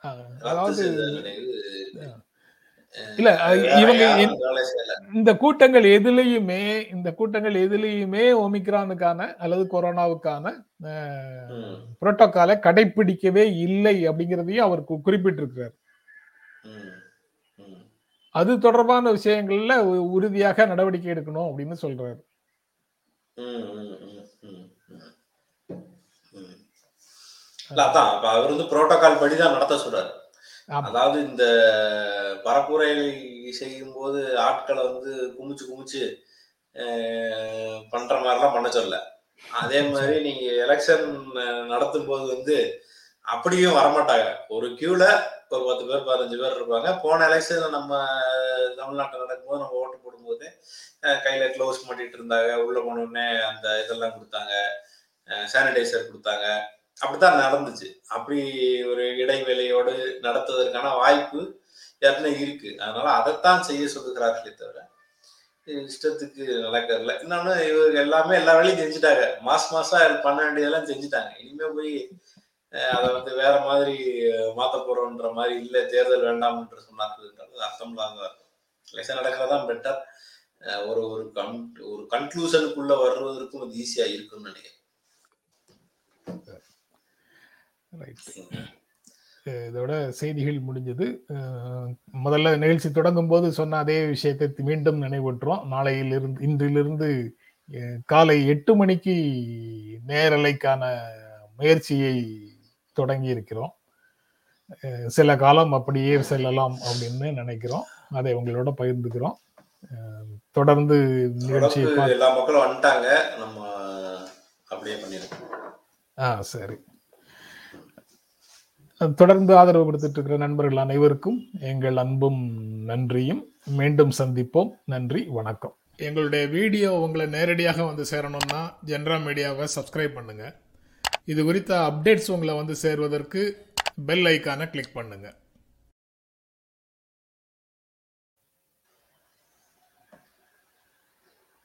ரத்து அதாவது செய்த நினைவு இல்ல இவங்க இந்த கூட்டங்கள் எதுலயுமே இந்த கூட்டங்கள் எதுலயுமே ஒமிக்ரானுக்கான அல்லது கொரோனாவுக்கான புரோட்டோகாலை கடைபிடிக்கவே இல்லை அப்படிங்கிறதையும் அவர் குறிப்பிட்டிருக்கிறார். அது தொடர்பான விஷயங்கள்ல உறுதியாக நடவடிக்கை எடுக்கணும் அப்படின்னு சொல்றாரு. அதான். அப்ப அவர் வந்து புரோட்டோகால் படி தான் நடத்த சொல்றாரு. அதாவது இந்த பரப்புரை செய்யும் போது ஆட்களை வந்து குமிச்சு குமிச்சு பண்ற மாதிரிலாம் பண்ண சொல்ல அதே மாதிரி நீங்க எலெக்ஷன் நடத்தும் போது வந்து அப்படியும் வரமாட்டாங்க. ஒரு கியூல ஒரு பத்து பேர் பதினஞ்சு பேர் இருப்பாங்க. போன எலெக்ஷன் நம்ம தமிழ்நாட்டில் நடக்கும்போது நம்ம ஓட்டு போடும்போது கையில க்ளோஸ் மாட்டிட்டு இருந்தாங்க. உள்ள போனோடனே அந்த இதெல்லாம் கொடுத்தாங்க. சானிடைசர் கொடுத்தாங்க. அப்படித்தான் நடந்துச்சு. அப்படி ஒரு இடைவேளையோடு நடத்துவதற்கான வாய்ப்பு ஏற்கனவே இருக்கு. அதனால அதைத்தான் செய்ய சொல்லுகிறார்களே தவிர இஷ்டத்துக்கு நடக்கறதில்ல இன்னொன்னு இவங்க எல்லாமே எல்லா வேலையும் செஞ்சுட்டாங்க. மாசம் மாசம் பண்ண வேண்டியதெல்லாம் செஞ்சுட்டாங்க. இனிமே போய் அதை வந்து வேற மாதிரி மாத்த போறோம்ன்ற மாதிரி இல்ல தேர்தல் வேண்டாம் என்று சொன்னார்கள்ன்றது அர்த்தம் இல்லாத எலெக்ஷன் நடக்கிறதான் பெட்டர் ஒரு ஒரு கன் ஒரு கன்க்ளூஷனுக்குள்ள வருவதற்கும் அது ஈஸியா இருக்கும்னு நினைக்கிறேன். ரைட் இதோட செய்திகள் முடிஞ்சது. முதல்ல நிகழ்ச்சி தொடங்கும் போது சொன்ன அதே விஷயத்தை மீண்டும் நினைவூட்டுறோம் நாளையிலிருந்து இன்றிலிருந்து காலை எட்டு மணிக்கு நேரலைக்கான முயற்சியை தொடங்கி இருக்கிறோம் சில காலம் அப்படியே செல்லலாம் அப்படின்னு நினைக்கிறோம். அதை உங்களோட பகிர்ந்துக்கிறோம். தொடர்ந்து பார்த்து எல்லா மக்களும் வந்துட்டாங்க. நம்ம அப்படியே பண்ணிருக்கோம் ஆ சரி. தொடர்ந்து ஆதரவு கொடுத்துட்டு இருக்கிற நண்பர்கள் அனைவருக்கும் எங்கள் அன்பும் நன்றியும். மீண்டும் சந்திப்போம். நன்றி வணக்கம். எங்களுடைய வீடியோ உங்களை நேரடியாக வந்து சேரணும்னா ஜென்ரா மீடியாவை சப்ஸ்கிரைப் பண்ணுங்க. இது குறித்த அப்டேட்ஸ் உங்களை வந்து சேர்வதற்கு பெல் ஐக்கானை கிளிக் பண்ணுங்கள்